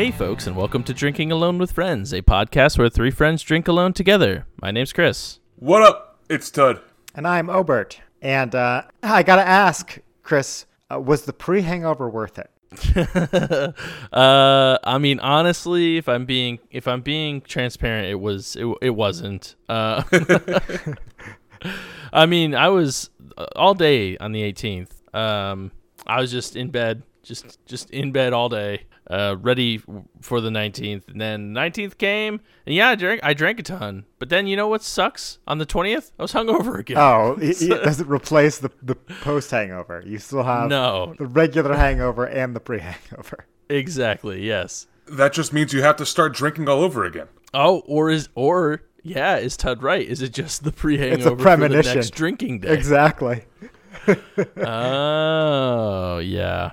Hey, folks, and welcome to Drinking Alone with Friends, a podcast where three friends drink alone together. My name's Chris. What up? It's Tud. And I'm Obert. And uh, I gotta ask, Chris, uh, was the pre-hangover worth it? uh, I mean, honestly, if I'm being if I'm being transparent, it was it, it wasn't. Uh, I mean, I was uh, all day on the 18th. Um, I was just in bed, just just in bed all day uh, ready for the 19th. And then 19th came, and yeah, I drank, I drank a ton. But then you know what sucks? On the 20th, I was hungover again. Oh, it, it doesn't replace the, the post hangover. You still have no. the regular hangover and the pre hangover. Exactly, yes. That just means you have to start drinking all over again. Oh, or is, or, yeah, is Tud right? Is it just the pre hangover it's a premonition. for the next drinking day? Exactly. oh, yeah.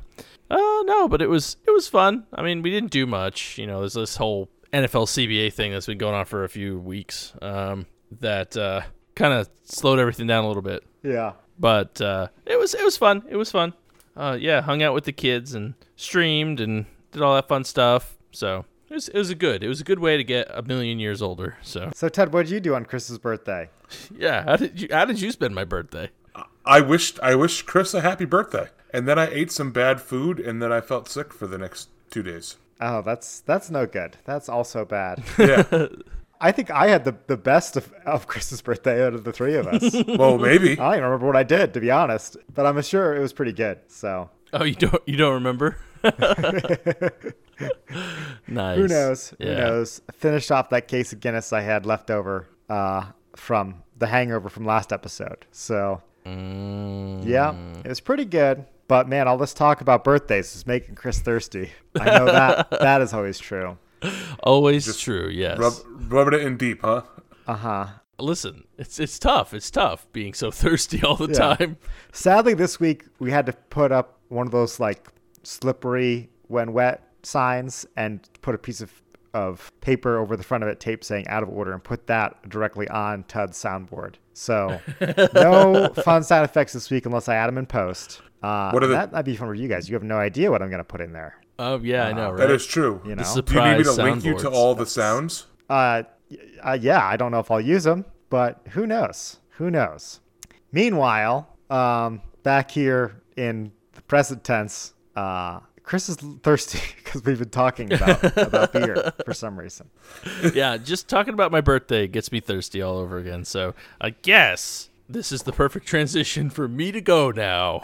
Uh, no, but it was it was fun. I mean, we didn't do much. You know, there's this whole NFL CBA thing that's been going on for a few weeks. Um, that uh, kind of slowed everything down a little bit. Yeah. But uh, it was it was fun. It was fun. Uh, yeah, hung out with the kids and streamed and did all that fun stuff. So it was it was a good it was a good way to get a million years older. So So Ted, what did you do on Chris's birthday? yeah, how did you how did you spend my birthday? I wished I wished Chris a happy birthday, and then I ate some bad food, and then I felt sick for the next two days. Oh, that's that's no good. That's also bad. Yeah. I think I had the, the best of, of Chris's birthday out of the three of us. well, maybe. I don't even remember what I did, to be honest, but I'm sure it was pretty good. So. Oh, you don't you don't remember? nice. Who knows? Yeah. Who knows? Finished off that case of Guinness I had left over uh, from the hangover from last episode. So, Mm. yeah, it was pretty good. But man, all this talk about birthdays is making Chris thirsty. I know that that is always true. Always true. Yes. Rub, rubbing it in deep, huh? Uh huh. Listen, it's it's tough. It's tough being so thirsty all the Yeah. time. Sadly, this week we had to put up one of those like slippery when wet signs and put a piece of of paper over the front of it, tape saying out of order, and put that directly on Tud's soundboard. So no fun sound effects this week unless I add them in post. Uh, What are the- that might be fun for you guys. You have no idea what I'm going to put in there. Oh yeah, I know, right? That is true. You know. The Do you need me to link you to soundboards. all the sounds? Uh, uh, yeah, I don't know if I'll use them, but who knows? Who knows? Meanwhile, um, back here in the present tense, uh, Chris is thirsty because we've been talking about, about beer for some reason. yeah, just talking about my birthday gets me thirsty all over again. So I guess this is the perfect transition for me to go now.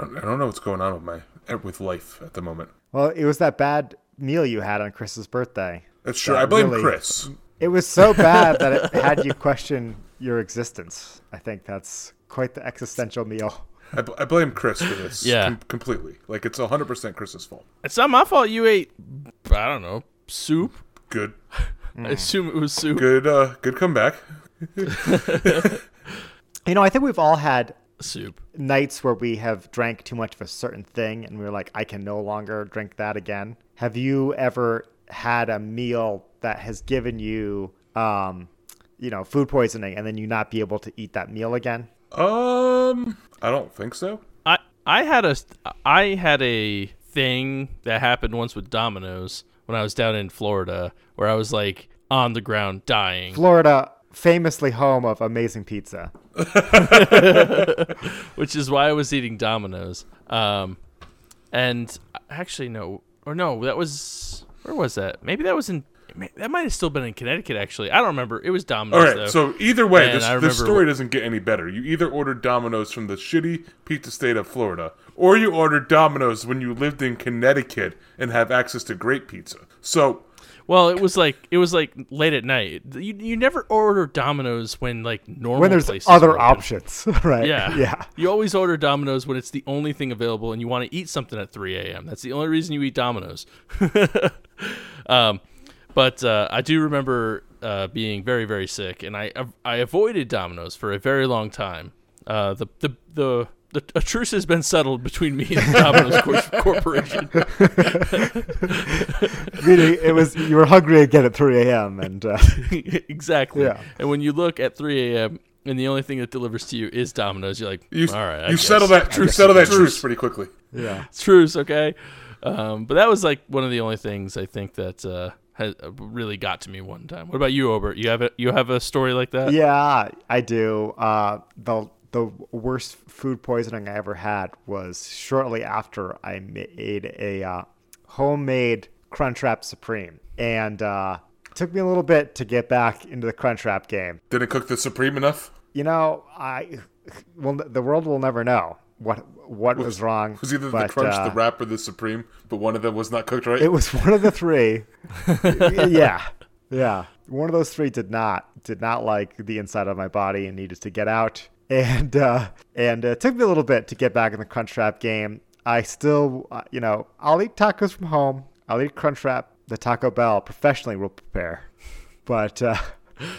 I don't, I don't know what's going on with my with life at the moment. Well, it was that bad meal you had on Chris's birthday. That's true. That I blame really- Chris. It was so bad that it had you question your existence. I think that's quite the existential meal. I, bl- I blame Chris for this. Yeah. com- completely. Like it's hundred percent Chris's fault. It's not my fault you ate. I don't know soup. Good, I assume it was soup. good, uh, good comeback. You know, I think we've all had Soup. Nights where we have drank too much of a certain thing and we are like, I can no longer drink that again. Have you ever had a meal that has given you, um, you know, food poisoning and then you not be able to eat that meal again? Um, I don't think so. I I had a I had a thing that happened once with Domino's when I was down in Florida where I was like on the ground dying. Florida, famously home of amazing pizza. which is why I was eating Domino's. Um, and actually, no, or no, that was where was that? Maybe that was in. That might have still been in Connecticut. Actually, I don't remember. It was Domino's. All right. though. So either way, And this, this remember- story doesn't get any better. You either ordered Domino's from the shitty pizza state of Florida, or you ordered Domino's when you lived in Connecticut and have access to great pizza. So well, it was like it was like late at night. You you never order Domino's when like normal When there's other options, right? Yeah. Yeah. You always order Domino's when it's the only thing available and you want to eat something at 3 a.m. That's the only reason you eat Domino's. um, but uh, I do remember uh, being very, very sick, and I I avoided Domino's for a very long time. Uh, the, the, the, the, a truce has been settled between me and the Domino's Cor- Corporation. Meaning it was, you were hungry again at 3 a.m. and, uh, exactly. Yeah. And when you look at 3 a.m., and the only thing that delivers to you is Domino's, you're like, you all right. I you guess. settle that truce, settle that truce pretty quickly. yeah. truce, okay? um, but that was like one of the only things I think that uh, has really got to me one time. What about you, Obert? You have a you have a story like that? Yeah, I do. Uh, the the worst food poisoning I ever had was shortly after I made a uh, homemade Crunchwrap Supreme, and uh, it took me a little bit to get back into the Crunchwrap game. Didn't cook the supreme enough. You know, I well, the world will never know what what was, wrong. It was either but, the crunch, uh, the wrap, or the supreme, but one of them was not cooked right. It was one of the three. yeah, yeah. One of those three did not did not like the inside of my body and needed to get out. And uh, and it took me a little bit to get back in the Crunchwrap game. I still, uh, you know, I'll eat tacos from home. I'll eat Crunchwrap. The Taco Bell professionally will prepare, but uh,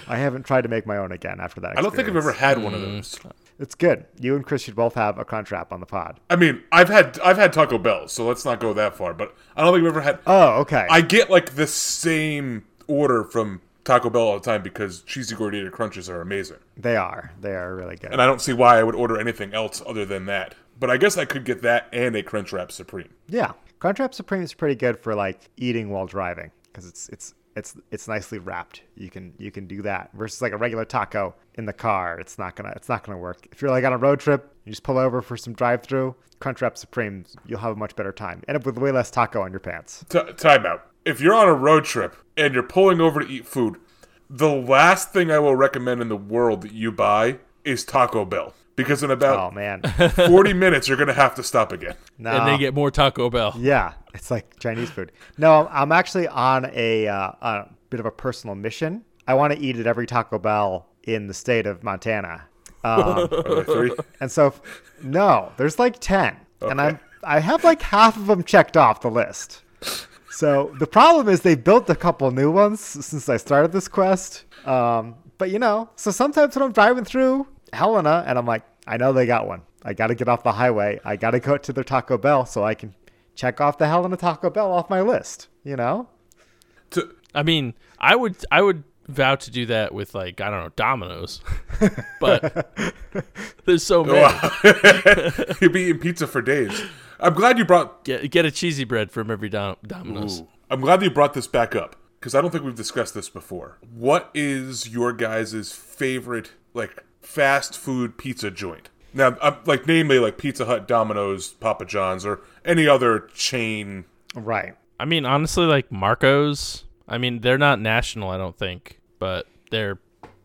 I haven't tried to make my own again after that. I don't think I've ever had one of those. It's good. You and Chris should both have a Crunchwrap on the pod. I mean, I've had I've had Taco Bell, so let's not go that far. But I don't think I've ever had. Oh, okay. I get like the same order from Taco Bell all the time because cheesy gordita crunches are amazing, they are. They are really good. and I don't see why I would order anything else other than that. But I guess I could get that and a Crunchwrap Supreme. Yeah, Crunchwrap Supreme is pretty good for like eating while driving because it's it's it's it's nicely wrapped. You can you can do that versus like a regular taco in the car. It's not gonna it's not gonna work. If you're like on a road trip, you just pull over for some drive through. Crunchwrap Supreme, you'll have a much better time. End up with way less taco on your pants. T- time out. If you're on a road trip and you're pulling over to eat food, the last thing I will recommend in the world that you buy is Taco Bell. Because in about Oh man, 40 minutes, you're going to have to stop again. no. And they get more Taco Bell. Yeah, it's like Chinese food. No, I'm actually on a, uh, a bit of a personal mission. I want to eat at every Taco Bell in the state of Montana. Um, Are there three? and so, no, there's like 10. And I'm, I have like half of them checked off the list. So the problem is they built a couple new ones since I started this quest. Um, but you know, so sometimes when I'm driving through Helena and I'm like, I know they got one. I got to get off the highway. I got to go to their Taco Bell so I can check off the Helena Taco Bell off my list. You know? To, I mean, I would I would vow to do that with like I don't know Domino's, but there's so many. wow. You'll be eating pizza for days. I'm glad you brought. Get get a cheesy bread from every Dom- Domino's. Ooh. I'm glad you brought this back up because I don't think we've discussed this before. What is your guys' favorite like fast food pizza joint? Now, I'm, like namely like Pizza Hut, Domino's, Papa John's, or any other chain. Right. I mean, honestly, like Marco's. I mean, they're not national, I don't think, but they're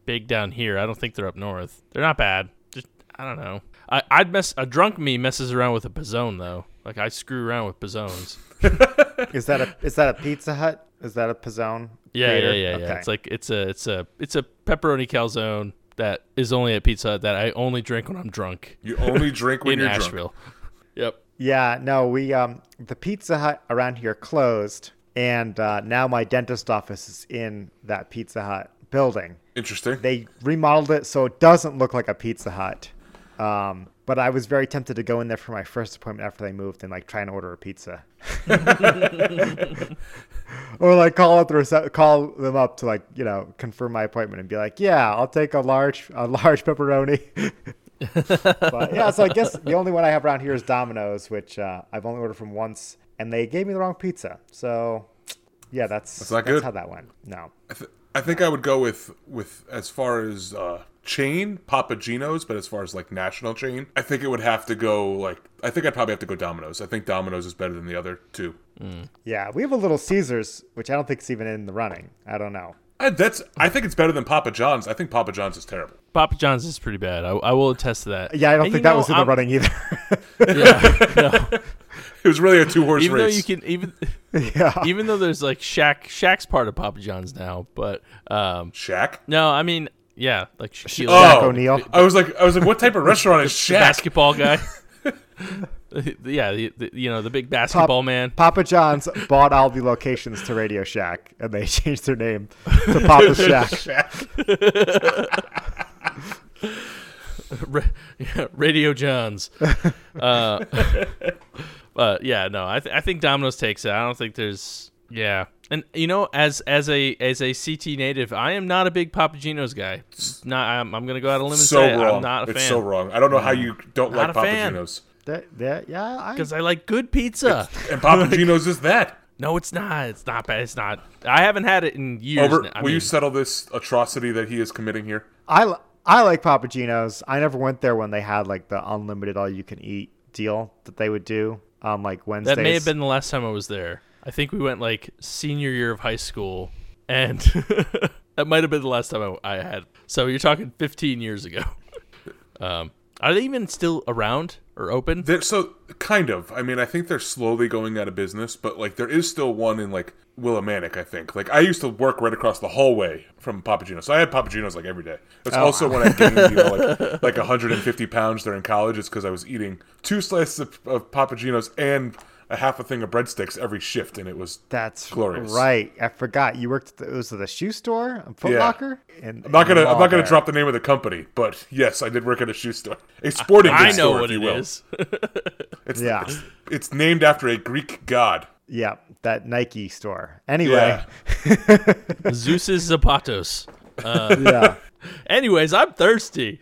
big down here. I don't think they're up north. They're not bad. Just I don't know. I, I'd mess a drunk me messes around with a P'Zone though. Like I screw around with P'Zones. Is that a is that a Pizza Hut? Is that a P'Zone? Yeah, creator? yeah, yeah, yeah. Okay. It's like it's a it's a it's a pepperoni calzone that is only at Pizza Hut that I only drink when I'm drunk You only drink when in you're drunk. Nashville. Yep. Yeah, no, we um the Pizza Hut around here closed, and uh, now my dentist office is in that Pizza Hut building. Interesting. They remodeled it so it doesn't look like a Pizza Hut. Um, but I was very tempted to go in there for my first appointment after they moved and like try and order a pizza, or like call up the rece- call them up to like you know confirm my appointment and be like, yeah, I'll take a large a large pepperoni. but yeah, so I guess the only one I have around here is Domino's, which uh, I've only ordered from once, and they gave me the wrong pizza. So yeah, that's That's not good. how that went. No, I, th- I think I would go with with as far as uh, chain Papa Gino's, but as far as like national chain, I think it would have to go like I think I'd probably have to go Domino's. I think Domino's is better than the other two. yeah, we have a Little Caesars, which I don't think is even in the running. I don't know. I, that's I think it's better than Papa John's. I think Papa John's is terrible. Papa John's is pretty bad. I, I will attest to that. Yeah, I don't And think that know, was in the I'm- running either. Yeah, no. It was really a two horse race. even though you can even yeah, even though there's like Shaq Shaq's part of Papa John's now, but um Shaq. no, I mean yeah, like Shaquille Shaq Oh, O'Neal. I was like, I was like, what type of restaurant is the Shaq? basketball guy. yeah, the, the, you know the big basketball man. Papa John's bought all the locations to Radio Shack, and they changed their name to Papa Shack. Shaq. Radio Johns. uh, but yeah, no, I, th- I think Domino's takes it. I don't think there's yeah, and you know, as as a as a CT native, I am not a big Papa Gino's guy. Not I'm, I'm gonna go out on a limb and so say it. wrong. I'm not a it's fan. so wrong. I don't know how mm-hmm. you don't Not like a Papa fan. Gino's. That, that, yeah, because I like good pizza. And Papa Gino's is that. No, it's not. It's not bad. It's not. I haven't had it in years. Over, now. I will you settle this atrocity that he is committing here? I, I like Papa Gino's. I never went there when they had like the unlimited all you can eat deal that they would do on like Wednesdays. that may have been the last time I was there. I think we went like senior year of high school, and that might have been the last time I, I had. So you're talking 15 years ago. um, are they even still around or open? They're, so kind of. I mean, I think they're slowly going out of business, but like there is still one in like Willimantic. I think. Like I used to work right across the hallway from Papa Gino's, so I had Papa Gino's like every day. That's oh. also when I gained you know like like 150 pounds during college. It's because I was eating two slices of, of Papa Gino's and a half a thing of breadsticks every shift, and it was. That's Glorious. right. I forgot you worked. At the, it was at the shoe store, Foot Yeah. Locker. And I'm not gonna. I'm not gonna there. drop the name of the company, but yes, I did work at a shoe store, a sporting I goods know store, what if it will. is. It's, Yeah. it's it's named after a Greek god. Yeah, that Nike store. Anyway, Zeus's Zapatos. Uh, yeah. Anyways, I'm thirsty.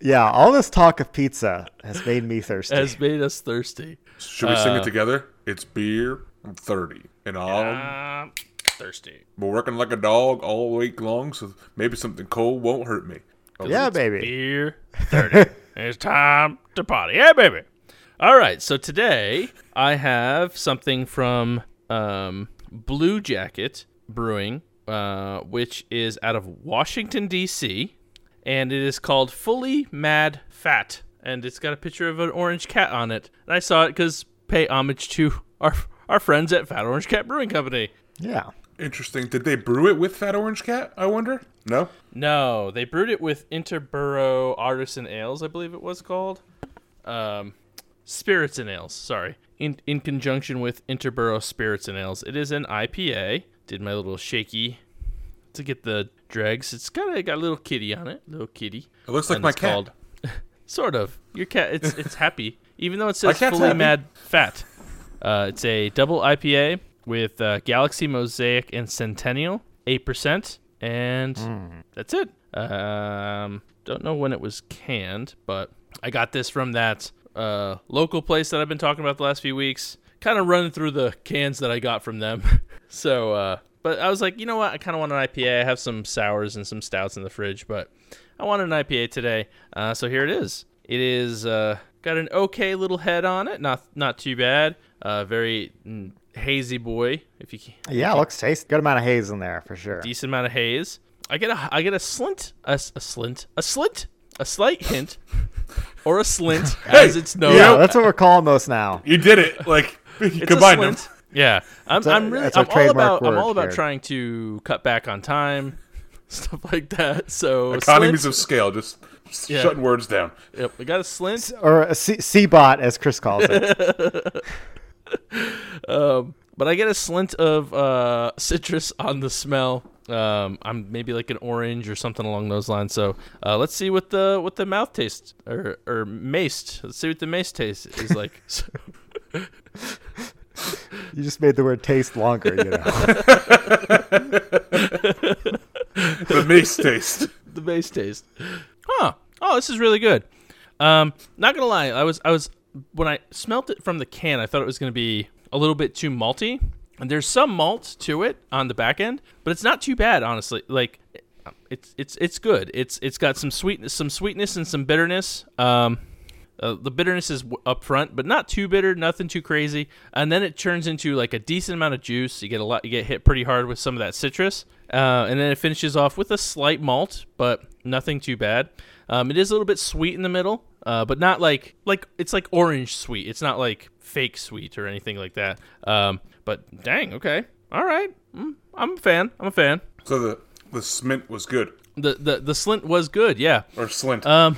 Yeah, all this talk of pizza has made me thirsty. Has made us thirsty. Should we sing it together? It's beer. I'm 30, and I'm thirsty. been working like a dog all week long, so maybe something cold won't hurt me. yeah, baby. Beer 30. it's time to party. Yeah, baby. All right. So today I have something from um, Bluejacket Brewing, uh, which is out of Washington, D.C., and it is called Fully Mad Fat. And it's got a picture of an orange cat on it. And I saw it because pay homage to our, our friends at Fat Orange Cat Brewing Company. Yeah. Interesting. Did they brew it with Fat Orange Cat? I wonder. No. No, they brewed it with Interboro Artisan Ales, I believe it was called. Um, Spirits and Ales, sorry. In in conjunction with Interboro Spirits and Ales. It is an IPA. Did my little shaky to get the dregs. It's got a, got a little kitty on it, little kitty. It looks like And my it's cat. called sort of. Your cat it's it's happy. Even though it says fully happy. mad fat. Uh, it's a double IPA with uh, Galaxy Mosaic and Centennial, eight percent, and that's it. Um, don't know when it was canned, but I got this from that uh, local place that I've been talking about the last few weeks. Kind of running through the cans that I got from them. so, uh, but I was like, you know what? I kind of want an IPA. I have some sours and some stouts in the fridge, but I want an IPA today. Uh, so here it is. It is uh, got an okay little head on it, not not too bad. Uh, very mm, hazy boy, if you can Yeah, it looks tasty. Good amount of haze in there for sure. decent amount of haze. I get a I get a slint a, s- a slint a slit a slight hint or a slint as it's known. Yeah, that's what we're calling those now. You did it. Like you It's a combined them. Yeah, I'm, a- I'm really that's our I'm all trademark about I'm all about here. trying to cut back on time, stuff like that. So Economies slint, of scale, just Yeah. shutting words down. yep, we got a slint. Or a C- C-bot, as Chris calls it. Um, but I get a slint of uh, citrus on the smell. Um, I'm maybe like an orange or something along those lines. So uh, let's see what the what the mouth taste or or maced. Let's see what the mace taste is like. So, you just made the word taste longer, you know. The mace taste. the base taste. Huh. Oh, this is really good. Um, not gonna lie, I was I was when I smelt it from the can, I thought it was gonna be a little bit too malty. And there's some malt to it on the back end, but it's not too bad, honestly. Like it's it's it's good. It's it's got some sweetness, some sweetness and some bitterness. Um, uh, the bitterness is up front, but not too bitter, nothing too crazy. And then it turns into like a decent amount of juice. You get a lot, you get hit pretty hard with some of that citrus, uh, and then it finishes off with a slight malt, but nothing too bad. Um, it is a little bit sweet in the middle, uh, but not like like it's like orange sweet. It's not like fake sweet or anything like that. Um, but dang, okay, all right, mm, I'm a fan. I'm a fan. So the the smint was good, The the the slint was good, yeah. or slint. Um,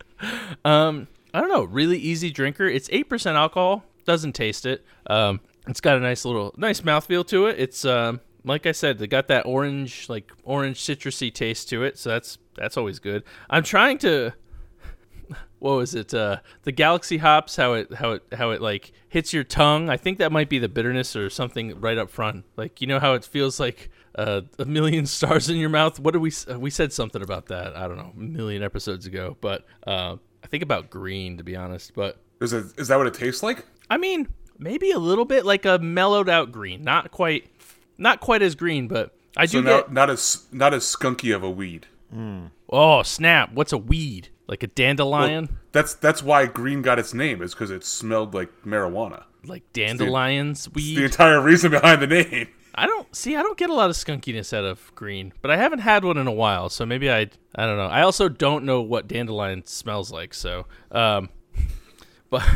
um, I don't know. Really easy drinker. It's eight percent alcohol. Doesn't taste it. Um, it's got a nice little nice mouthfeel to it. It's um, like I said, they got that orange like orange citrusy taste to it. So that's that's always good. I'm trying to. What was it? Uh, the Galaxy hops. How it how it how it like hits your tongue. I think that might be the bitterness or something right up front. Like you know how it feels like uh, a million stars in your mouth. What did we uh, we said something about that? I don't know, a million episodes ago. But uh, I think about green to be honest. But Is it is that what it tastes like? I mean, maybe a little bit like a mellowed out green. Not quite, not quite as green, but I So do not get. not as not as skunky of a weed. Mm. Oh snap! What's a weed? Like a dandelion? That's that's why green got its name is because it smelled like marijuana. like dandelions weed? The entire reason behind the name. I don't see. I don't get a lot of skunkiness out of green, but I haven't had one in a while, so maybe I. I don't know. I also don't know what dandelion smells like, so. Um, but.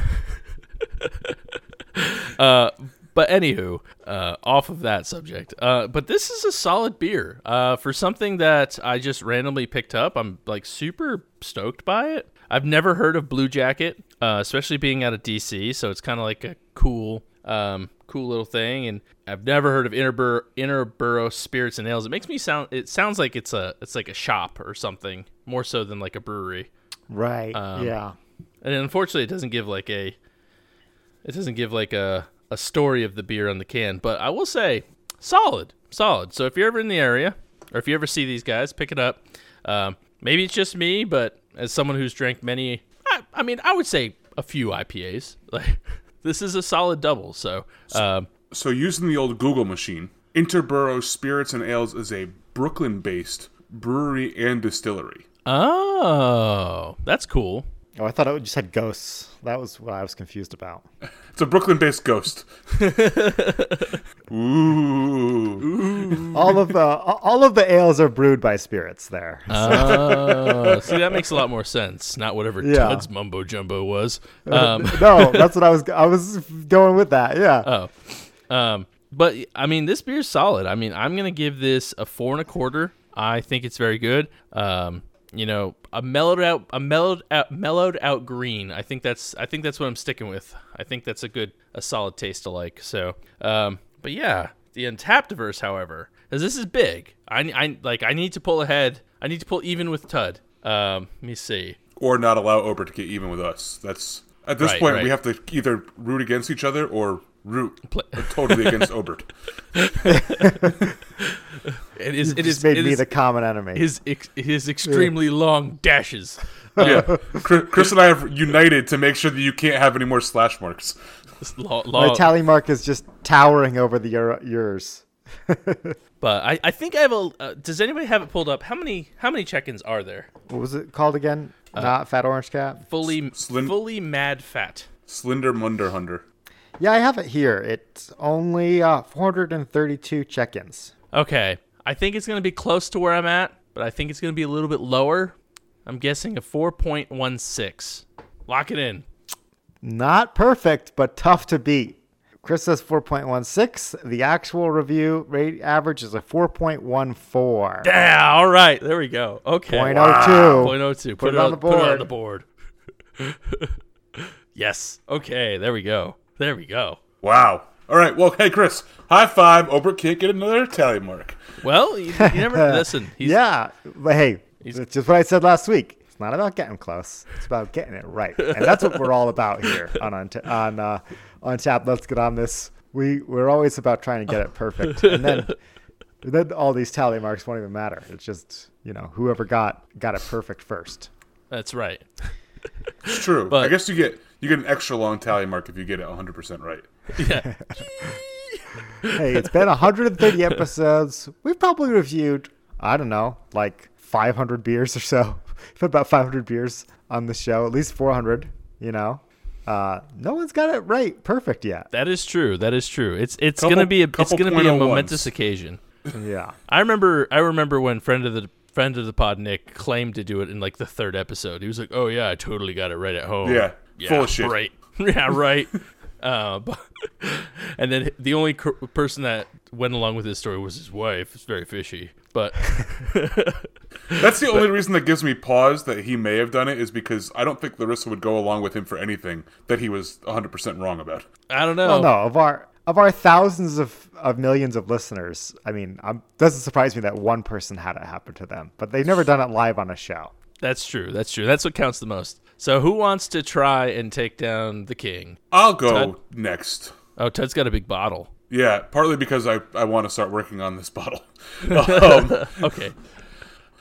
uh, but anywho, uh, off of that subject. Uh, but this is a solid beer. Uh, for something that I just randomly picked up, I'm like super stoked by it. I've never heard of Bluejacket, uh, especially being out of DC, so it's kind of like a cool, um, cool little thing. And I've never heard of Interbur- Interboro Spirits and Ales. It makes me sound. It sounds like it's a, it's like a shop or something, more so than like a brewery. Right. Um, yeah. And unfortunately, it doesn't give like a, it doesn't give like a a story of the beer on the can. But I will say, solid, solid. So if you're ever in the area, or if you ever see these guys, pick it up. Um, maybe it's just me, but as someone who's drank many, I, I mean, I would say a few IPAs. Like this is a solid double. So um, So using the old Google machine, Interboro Spirits and Ales is a Brooklyn-based brewery and distillery. oh, that's cool. Oh, I thought it would just had ghosts. That was what I was confused about. It's a Brooklyn-based ghost. Ooh. all of the all of the ales are brewed by spirits there. Oh, see, that makes a lot more sense. Not whatever Yeah. Tud's mumbo jumbo was. Um, no, that's what I was I was going with that. Yeah. Oh, um, but I mean, this beer's solid. I mean, I'm gonna give this a four and a quarter. I think it's very good. Um, you know, a mellowed out, a mellowed out, mellowed out green. I think that's, I think that's what I'm sticking with. I think that's a good, a solid taste to like. So, um, but yeah, the untappd verse, however, because this is big. I, I like, I need to pull ahead. I need to pull even with Tud. Um, let me see. or not allow Ober to get even with us. That's at this Right, point right. we have to either root against each other or root Pla- totally against Obert. It is, it Just is, made it me is the common enemy. his, his extremely long dashes. yeah, Chris, Chris and I have united to make sure that you can't have any more slash marks. Lo- My tally mark is just towering over the your, yours. But I, I think I have a. Uh, does anybody have it pulled up? How many how many check-ins are there? What was it called again? Uh, Not Fat Orange Cat. Fully Slim- fully mad fat. Slender Munder Hunter. Yeah, I have it here. It's only uh, 432 check-ins. Okay, I think it's gonna be close to where I'm at, but I think it's gonna be a little bit lower. I'm guessing a 4.16. Lock it in. Not perfect, but tough to beat. Chris says 4.16. The actual review rate average is a 4.14. Yeah, all right, there we go. Okay, Point oh two. Point oh two. Put it on the Put it on the board. yes. Okay, there we go. There we go. Wow. All right. Well, hey Chris, high five. Obert can't get another tally mark. Well, you, you never listen. He's, yeah, but hey, it's just what I said last week. It's not about getting close. It's about getting it right, and that's what we're all about here on on on uh, on tap. Let's get on this. We we're always about trying to get it perfect, and then then all these tally marks won't even matter. It's just you know whoever got got it perfect first. That's right. It's true. I guess you get you get an extra long tally mark if you get it 100 percent right. Yeah. Hey, it's been 130 episodes. We've probably reviewed I don't know like 500 beers or so. We've about 500 beers on the show, at least 400. You know. Uh, no one's got it right, perfect yet. That is true. That is true. It's it's Couple- gonna be a it's gonna be a 0.01s. momentous occasion. Yeah. I remember I remember when friend of the friend of the pod Nick claimed to do it in like the third episode. He was like, "Oh yeah, I totally got it right at home." Yeah, full of shit. Right. yeah. Right. uh, but, and then the only cr- person that went along with his story was his wife. It's very fishy, but That's the only reason that gives me pause that he may have done it is because I don't think Larissa would go along with him for anything that he was 100 percent wrong about. I don't know. Well, no, of our of our thousands of, of millions of listeners, I mean, um, doesn't surprise me that one person had it happen to them, but they've never done it live on a show. That's true. That's true. That's what counts the most. So who wants to try and take down the king? I'll go Ted? next. Oh, Ted's got a big bottle. Yeah, partly because I, I want to start working on this bottle. um, Okay.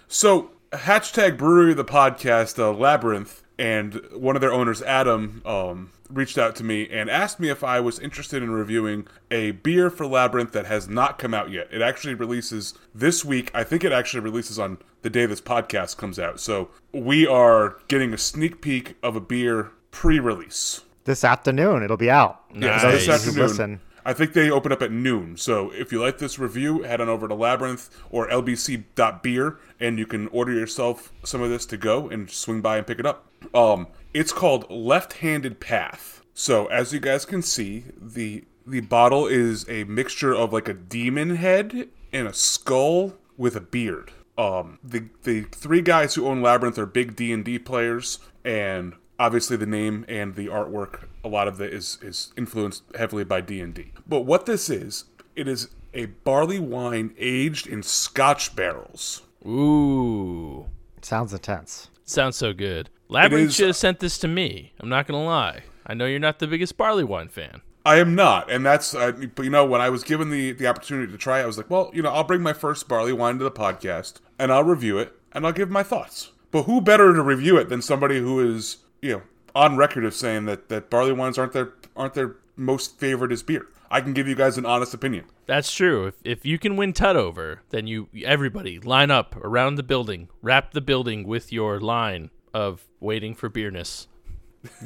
so, hashtag brewery the podcast, uh, Labyrinth, and one of their owners, Adam, um, reached out to me and asked me if I was interested in reviewing a beer for Labyrinth that has not come out yet. It actually releases this week. I think it actually releases on the day this podcast comes out. So we are getting a sneak peek of a beer pre-release. This afternoon, it'll be out. Nice. This afternoon. Listen. I think they open up at noon. So if you like this review, head on over to Labyrinth or lbc.beer and you can order yourself some of this to go and swing by and pick it up. Um, it's called Left-Handed Path. So as you guys can see, the the bottle is a mixture of like a demon head and a skull with a beard. Um, the the three guys who own Labyrinth are big D and D players, and obviously the name and the artwork, a lot of it is is influenced heavily by D and D. But what this is, it is a barley wine aged in Scotch barrels. Ooh. Sounds intense. Sounds so good. Labyrinth should have sent this to me. I'm not gonna lie. I know you're not the biggest barley wine fan. I am not, and that's. Uh, but you know, when I was given the the opportunity to try, it, I was like, well, you know, I'll bring my first barley wine to the podcast, and I'll review it, and I'll give my thoughts. But who better to review it than somebody who is, you know, on record of saying that that barley wines aren't their aren't their most favorite as beer. I can give you guys an honest opinion. That's true. If, if you can win Tut over, then you everybody line up around the building, wrap the building with your line of waiting for beerness.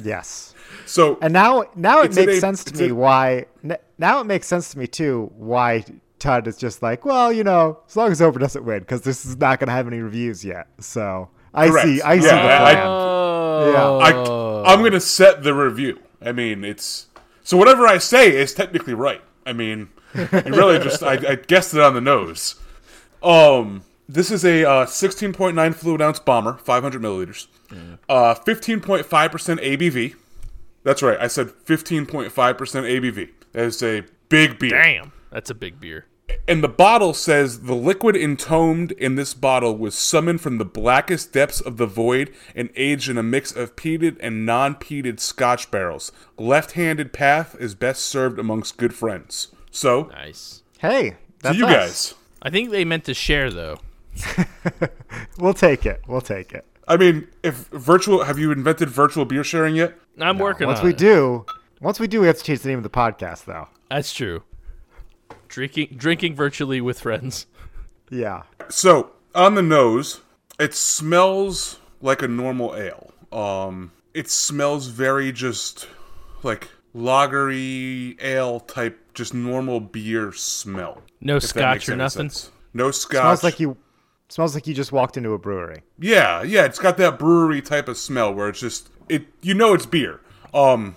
Yes. So And now, now it makes a- sense to me a- why. n- Now it makes sense to me too why Tut is just like, well, you know, as long as Over doesn't win, because this is not going to have any reviews yet. So I Correct. see. I see Yeah, the I- plan. Oh, I, I'm gonna set the review. I mean, it's so whatever I say is technically right. I mean, you really just I, I guessed it on the nose. Um, this is a uh, 16.9 fluid ounce bomber, 500 milliliters, uh, 15.5 percent ABV. That's right. I said 15.5 percent ABV. That is a big beer. damn. That's a big beer. And the bottle says the liquid entombed in this bottle was summoned from the blackest depths of the void and aged in a mix of peated and non peated scotch barrels. Left handed path is best served amongst good friends. So, Nice. Hey, to that's you us. guys. I think they meant to share though. We'll take it. We'll take it. I mean, if virtual, have you invented virtual beer sharing yet? I'm working Once on we it. do, once we do, we have to change the name of the podcast, though. That's true. Drinking drinking virtually with friends. Yeah. So, on the nose, it smells like a normal ale. Um, it smells very just like lagery ale type, just normal beer smell. No scotch or nothing. sense. No scotch. Smells like you. Smells like you just walked into a brewery. Yeah, yeah, it's got that brewery type of smell where it's just it. You know, it's beer. Um,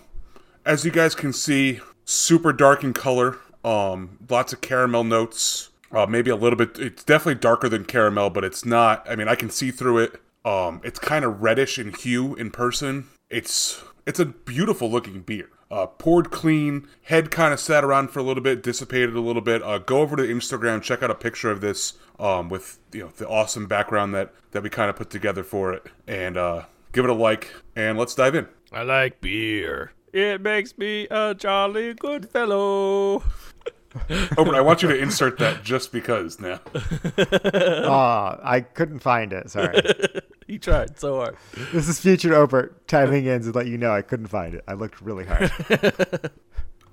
as you guys can see, super dark in color. Um, lots of caramel notes. Uh, maybe a little bit. It's definitely darker than caramel, but it's not. I mean, I can see through it. Um, it's kind of reddish in hue in person. It's it's a beautiful looking beer. Uh, poured clean, head kind of sat around for a little bit, dissipated a little bit. Uh, go over to Instagram, check out a picture of this um, with you know the awesome background that that we kind of put together for it, and uh, give it a like, and let's dive in. I like beer. It makes me a jolly good fellow. Open, I want you to insert that just because now. Ah, I couldn't find it. Sorry. He tried so hard. this is future Obert timing in to let you know I couldn't find it. I looked really hard.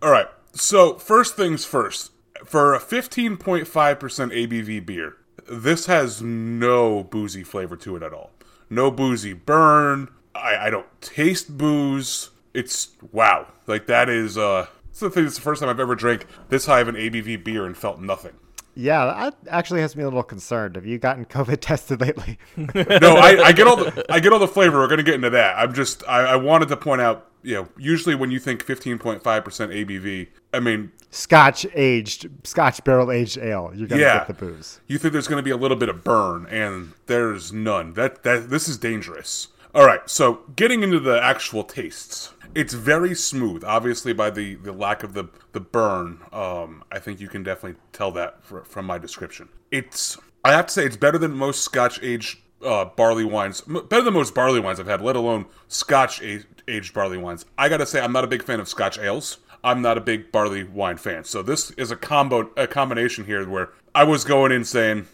All right. So first things first. For a 15.5% ABV beer, this has no boozy flavor to it at all. No boozy burn. I, I don't taste booze. It's wow. Like that is uh. It's the thing. It's the first time I've ever drank this high of an ABV beer and felt nothing. yeah, that actually has me a little concerned. Have you gotten COVID tested lately? No, I, I get all the I get all the flavor. We're gonna get into that. I'm just I, I wanted to point out. You know, usually when you think 15.5% ABV, I mean, Scotch aged, Scotch barrel aged ale. You're gonna Yeah. get the booze. you think there's going to be a little bit of burn, and there's none. That that this is dangerous. All right, so getting into the actual tastes, it's very smooth. Obviously, by the the lack of the the burn, um, I think you can definitely tell that fr from my description. It's I have to say it's better than most Scotch aged uh, barley wines. M- better than most barley wines I've had, let alone Scotch aged barley wines. I got to say I'm not a big fan of Scotch ales. I'm not a big barley wine fan. So this is a combo, a combination here where I was going in saying,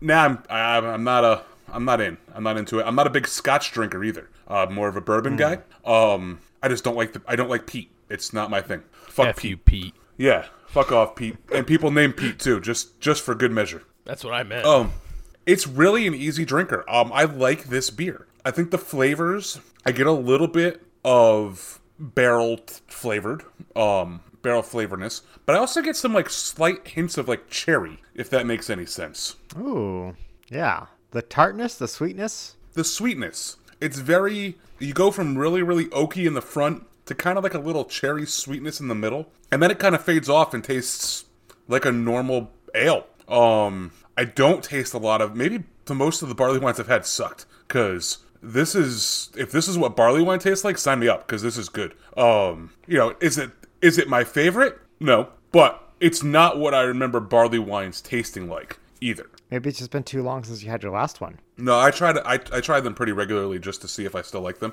"Nah, I'm, I- I'm not a, I'm not in. I'm not into it. I'm not a big Scotch drinker either. Uh, more of a bourbon guy. Um, I just don't like the. I don't like Pete. It's not my thing. Fuck F Pete. you, Pete. Yeah, fuck off, Pete. And people name Pete too, just just for good measure. That's what I meant. Um, it's really an easy drinker. Um, I like this beer. I think the flavors. I get a little bit of barrel t- flavored, um, barrel flavorness, but I also get some like slight hints of like cherry, if that makes any sense. Ooh, yeah. The tartness, the sweetness. The sweetness. It's very. You go from really really oaky in the front to kind of like a little cherry sweetness in the middle, and then it kind of fades off and tastes like a normal ale. Um, I don't taste a lot of maybe the most of the barley wines I've had sucked because this is if this is what barley wine tastes like, sign me up because this is good. Um, you know, is it is it my favorite? No, but it's not what I remember barley wines tasting like either. Maybe it's just been too long since you had your last one. No, I tried I I tried them pretty regularly just to see if I still like them.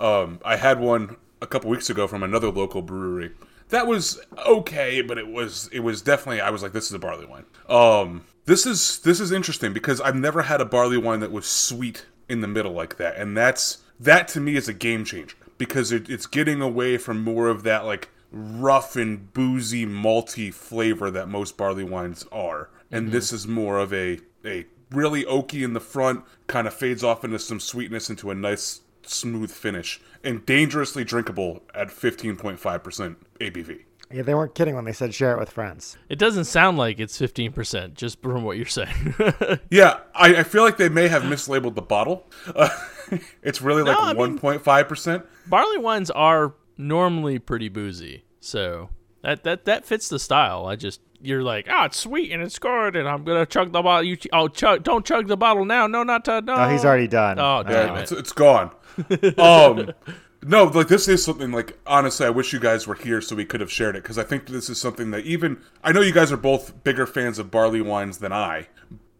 Um, I had one a couple weeks ago from another local brewery. That was okay, but it was it was definitely I was like this is a barley wine. Um, this is this is interesting because I've never had a barley wine that was sweet in the middle like that, and that's that to me is a game changer because it, it's getting away from more of that like rough and boozy malty flavor that most barley wines are, and this is more of a a really oaky in the front, kind of fades off into some sweetness into a nice smooth finish, and dangerously drinkable at 15.5% ABV. Yeah, they weren't kidding when they said share it with friends. it doesn't sound like it's 15%, just from what you're saying. Yeah, I, I feel like they may have mislabeled the bottle. Uh, it's really like No, I 1.5%. Barley wines are normally pretty boozy, so that that that fits the style. I just you're like, oh, it's sweet and it's good, and I'm gonna chug the bottle. You, ch- oh, chug, don't chug the bottle now. No, not to, no. Oh, he's already done. Oh, damn Yeah, it. it's, it's gone. um, no, like this is something like honestly, I wish you guys were here so we could have shared it because I think this is something that even I know you guys are both bigger fans of barley wines than I,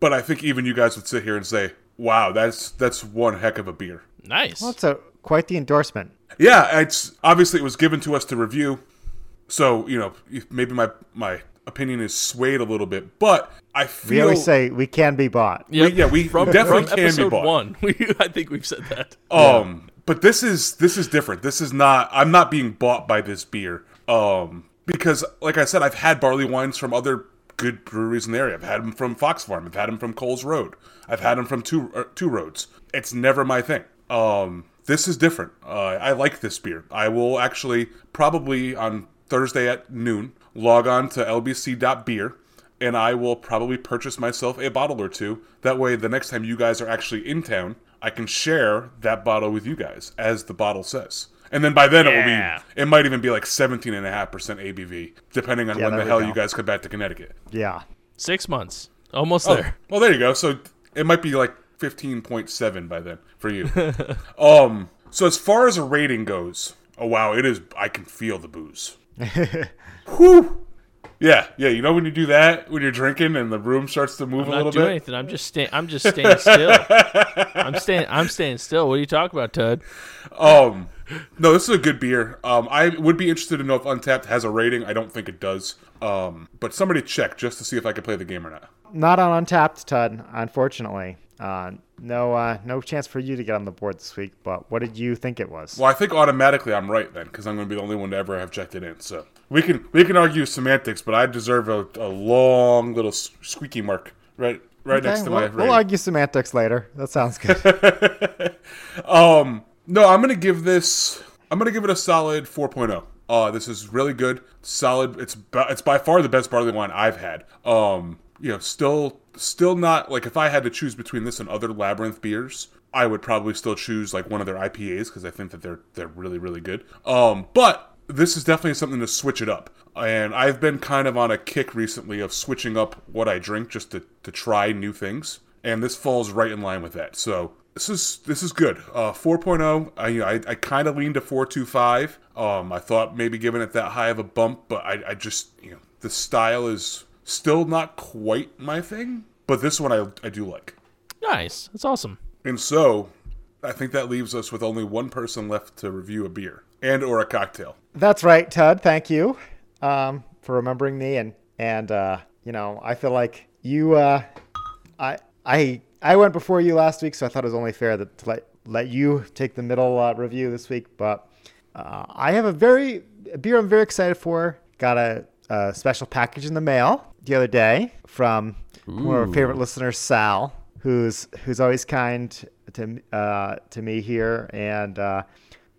but I think even you guys would sit here and say, "Wow, that's that's one heck of a beer." Nice. Well, it's a, quite the endorsement. Yeah, it's obviously it was given to us to review, so you know maybe my my opinion is swayed a little bit, but I feel We always say we can be bought. Yep. yeah, we from, definitely from can be episode bought. one. We, I think we've said that. Um, but this is this is different. This is not. I'm not being bought by this beer. Um, because like I said, I've had barley wines from other good breweries in the area. I've had them from Fox Farm. I've had them from Coles Road. I've had them from Two uh, Two Roads. It's never my thing. Um, this is different. Uh, I like this beer. I will actually probably on Thursday at noon log on to lbc.beer and I will probably purchase myself a bottle or two. That way, the next time you guys are actually in town, I can share that bottle with you guys, as the bottle says. And then by then it will be, it might even be like 17.5% ABV, depending on Yeah, when the hell go. you guys come back to Connecticut. Yeah. Six months, almost Oh, there. well, there you go. So it might be like 15.7 by then for you. um, so as far as a rating goes, oh wow, it is, I can feel the booze. Whew. Yeah, yeah. You know when you do that when you're drinking and the room starts to move I'm a not little doing bit. anything. I'm just staying. I'm just staying still. I'm staying. I'm staying still. What are you talking about, Ted? Um, no, this is a good beer. Um, I would be interested to know if Untappd has a rating. I don't think it does. Um, but somebody check just to see if I can play the game or not. Not on Untappd, Tud, unfortunately. Uh, no, uh, no chance for you to get on the board this week. But what did you think it was? Well, I think automatically I'm right then because I'm going to be the only one to ever have checked it in. So we can we can argue semantics, but I deserve a, a long little squeaky mark right right next to we'll, my we'll argue semantics later. That sounds good. Um, no, I'm gonna give this. I'm gonna give it a solid 4.0. Uh, this is really good, solid. It's ba- it's by far the best barley wine I've had. Um, you know, still still not like if I had to choose between this and other Labyrinth beers, I would probably still choose like one of their IPAs because I think that they're they're really really good. Um, but this is definitely something to switch it up. And I've been kind of on a kick recently of switching up what I drink just to, to try new things. And this falls right in line with that. So this is this is good. Uh, 4.0. I you know, I, I kind of leaned to 4.25. Um, I thought maybe giving it that high of a bump, but I, I just you know the style is still not quite my thing. But this one I I do like. Nice. That's awesome. And so I think that leaves us with only one person left to review a beer and or a cocktail. That's right, Tud. Thank you um, for remembering me. And and uh, you know, I feel like you. Uh, I I I went before you last week, so I thought it was only fair that to let let you take the middle uh, review this week. But uh, I have a very a beer I'm very excited for. Got a, a special package in the mail the other day from one of our favorite listeners, Sal, who's who's always kind to uh, to me here, and uh,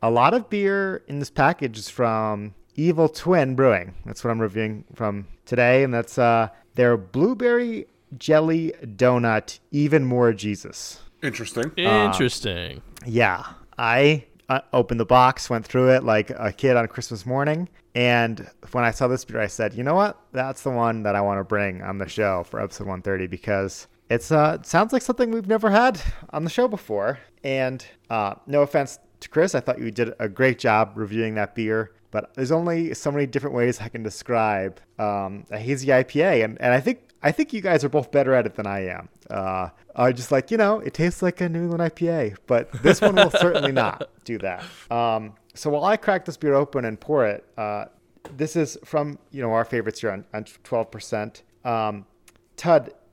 a lot of beer in this package is from Evil Twin Brewing. That's what I'm reviewing from today, and that's uh, their blueberry jelly donut, even more Jesus. Interesting. Interesting. Yeah, I uh, opened the box, went through it like a kid on Christmas morning, and when I saw this beer, I said, "You know what? That's the one that I want to bring on the show for episode 130 because it's uh it sounds like something we've never had on the show before." And uh, no offense to Chris, I thought you did a great job reviewing that beer. But there's only so many different ways I can describe um, a hazy IPA, and, and I think I think you guys are both better at it than I am. Uh, I just like you know, it tastes like a New England IPA, but this one will certainly not do that. Um, so while I crack this beer open and pour it, uh, this is from you know our favorites here on, on 12%. Um,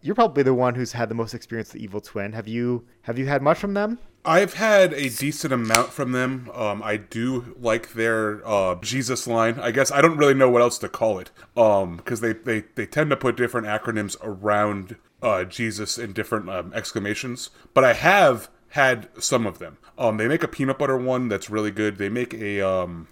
you're probably the one who's had the most experience with the Evil Twin. Have you have you had much from them? I've had a decent amount from them. Um, I do like their uh, Jesus line. I guess I don't really know what else to call it because they, they, they tend to put different acronyms around uh, Jesus in different um, exclamations. But I have had some of them. Um, they make a peanut butter one that's really good. They make a um,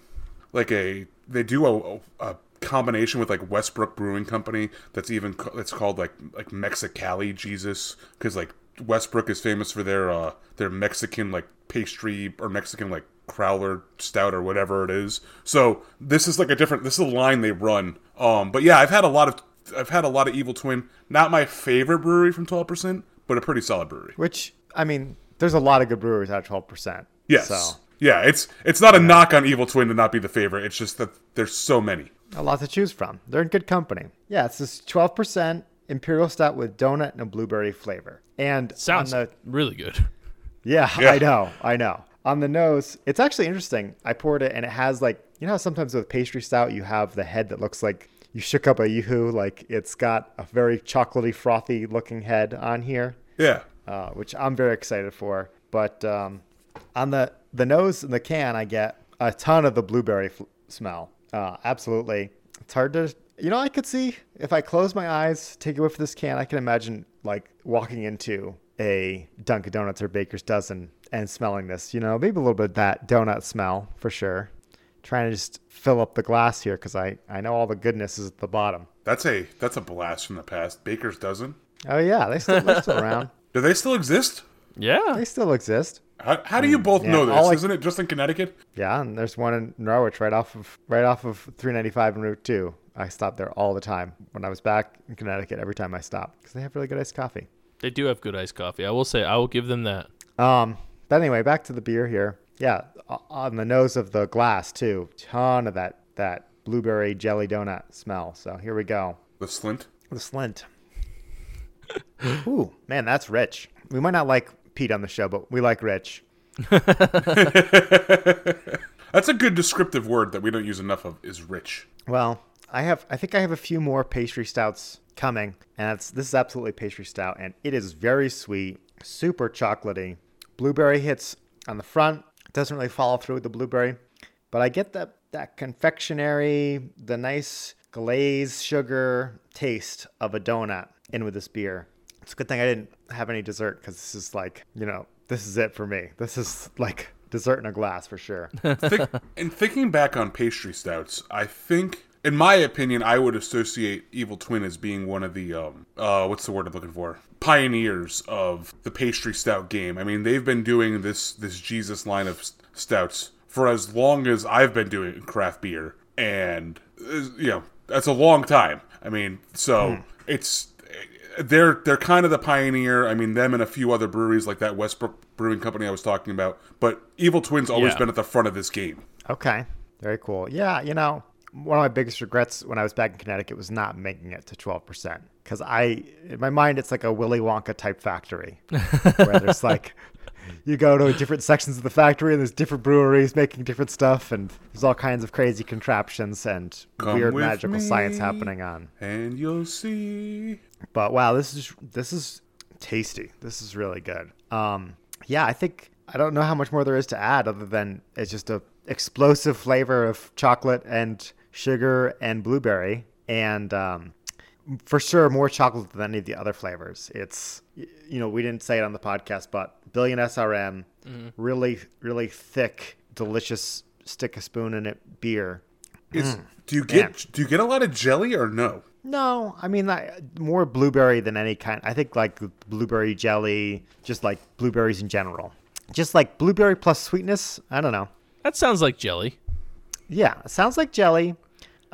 like a they do a, a combination with like Westbrook Brewing Company that's even it's called like like Mexicali Jesus because like Westbrook is famous for their uh their Mexican like pastry or Mexican like crowler stout or whatever it is. So this is like a different this is a line they run. Um but yeah, I've had a lot of I've had a lot of Evil Twin. Not my favorite brewery from 12%, but a pretty solid brewery. Which I mean, there's a lot of good brewers at 12%. Yes. So Yeah, it's it's not a knock on Evil Twin to not be the favorite. It's just that there's so many. a lot to choose from. They're in good company. Yeah, it's this 12% imperial stout with donut and a blueberry flavor. And Sounds on the really good. Yeah, Yeah. I know, I know. On the nose, it's actually interesting. I poured it and it has like you know how sometimes with pastry stout you have the head that looks like you shook up a yoo-hoo, like it's got a very chocolatey, frothy looking head on here, Yeah. uh, which I'm very excited for. But um, on the the nose and the can, I get a ton of the blueberry f- smell. Uh, absolutely, it's hard to you know I could see if I close my eyes, take a whiff of this can, I can imagine like walking into a Dunkin' Donuts or Baker's Dozen and smelling this. You know, maybe a little bit of that donut smell for sure. Trying to just fill up the glass here because I I know all the goodness is at the bottom. That's a that's a blast from the past. Baker's dozen. Oh yeah, they still they're still around. Do they still exist? Yeah. They still exist. How, how do you both Mm, yeah, know this? all Isn't it just in Connecticut? Yeah, and there's one in Norwich right off of right off of 395 and Route 2. I stopped there all the time when I was back in Connecticut. Every time I stopped because they have really good iced coffee. They do have good iced coffee. I will say I will give them that. Um, but anyway, back to the beer here. Yeah, on the nose of the glass too, ton of that that blueberry jelly donut smell. So here we go. The Slint. The slint. Ooh, man, that's rich. We might not like Pete on the show, but we like rich. That's a good descriptive word that we don't use enough of. Is rich. Well, I have I think I have a few more pastry stouts coming, and this is absolutely pastry stout, and it is very sweet, super chocolatey. Blueberry hits on the front, doesn't really follow through with the blueberry, but I get that that confectionery, the nice glaze sugar taste of a donut in with this beer. It's a good thing I didn't have any dessert because this is like you know this is it for me. This is like dessert in a glass for sure. And thinking back on pastry stouts, I think, in my opinion, I would associate Evil Twin as being one of the um uh what's the word I'm looking for pioneers of the pastry stout game. I mean, they've been doing this this Jesus line of stouts for as long as I've been doing craft beer, and uh, you know that's a long time. I mean, so it's they're they're kind of the pioneer. I mean, them and a few other breweries like that Westbrook Brewing Company I was talking about. But Evil Twin's always Yeah. been at the front of this game. Okay. Very cool. Yeah, you know, one of my biggest regrets when I was back in Connecticut was not making it to 12%. Because I, in my mind, it's like a Willy Wonka type factory where there's like, you go to different sections of the factory and there's different breweries making different stuff and there's all kinds of crazy contraptions and Come weird magical science happening on. And you'll see. But wow, this is this is tasty. This is really good. Um, yeah, I think I don't know how much more there is to add other than it's just a explosive flavor of chocolate and sugar and blueberry, and um, for sure more chocolate than any of the other flavors. It's you know we didn't say it on the podcast, but billion SRM, really really thick, delicious. Stick a spoon in it beer. Is, do you get Man. do you get a lot of jelly or no? No, I mean I, more blueberry than any kind. I think like blueberry jelly, just like blueberries in general. Just like blueberry plus sweetness. I don't know. That sounds like jelly. Yeah, it sounds like jelly.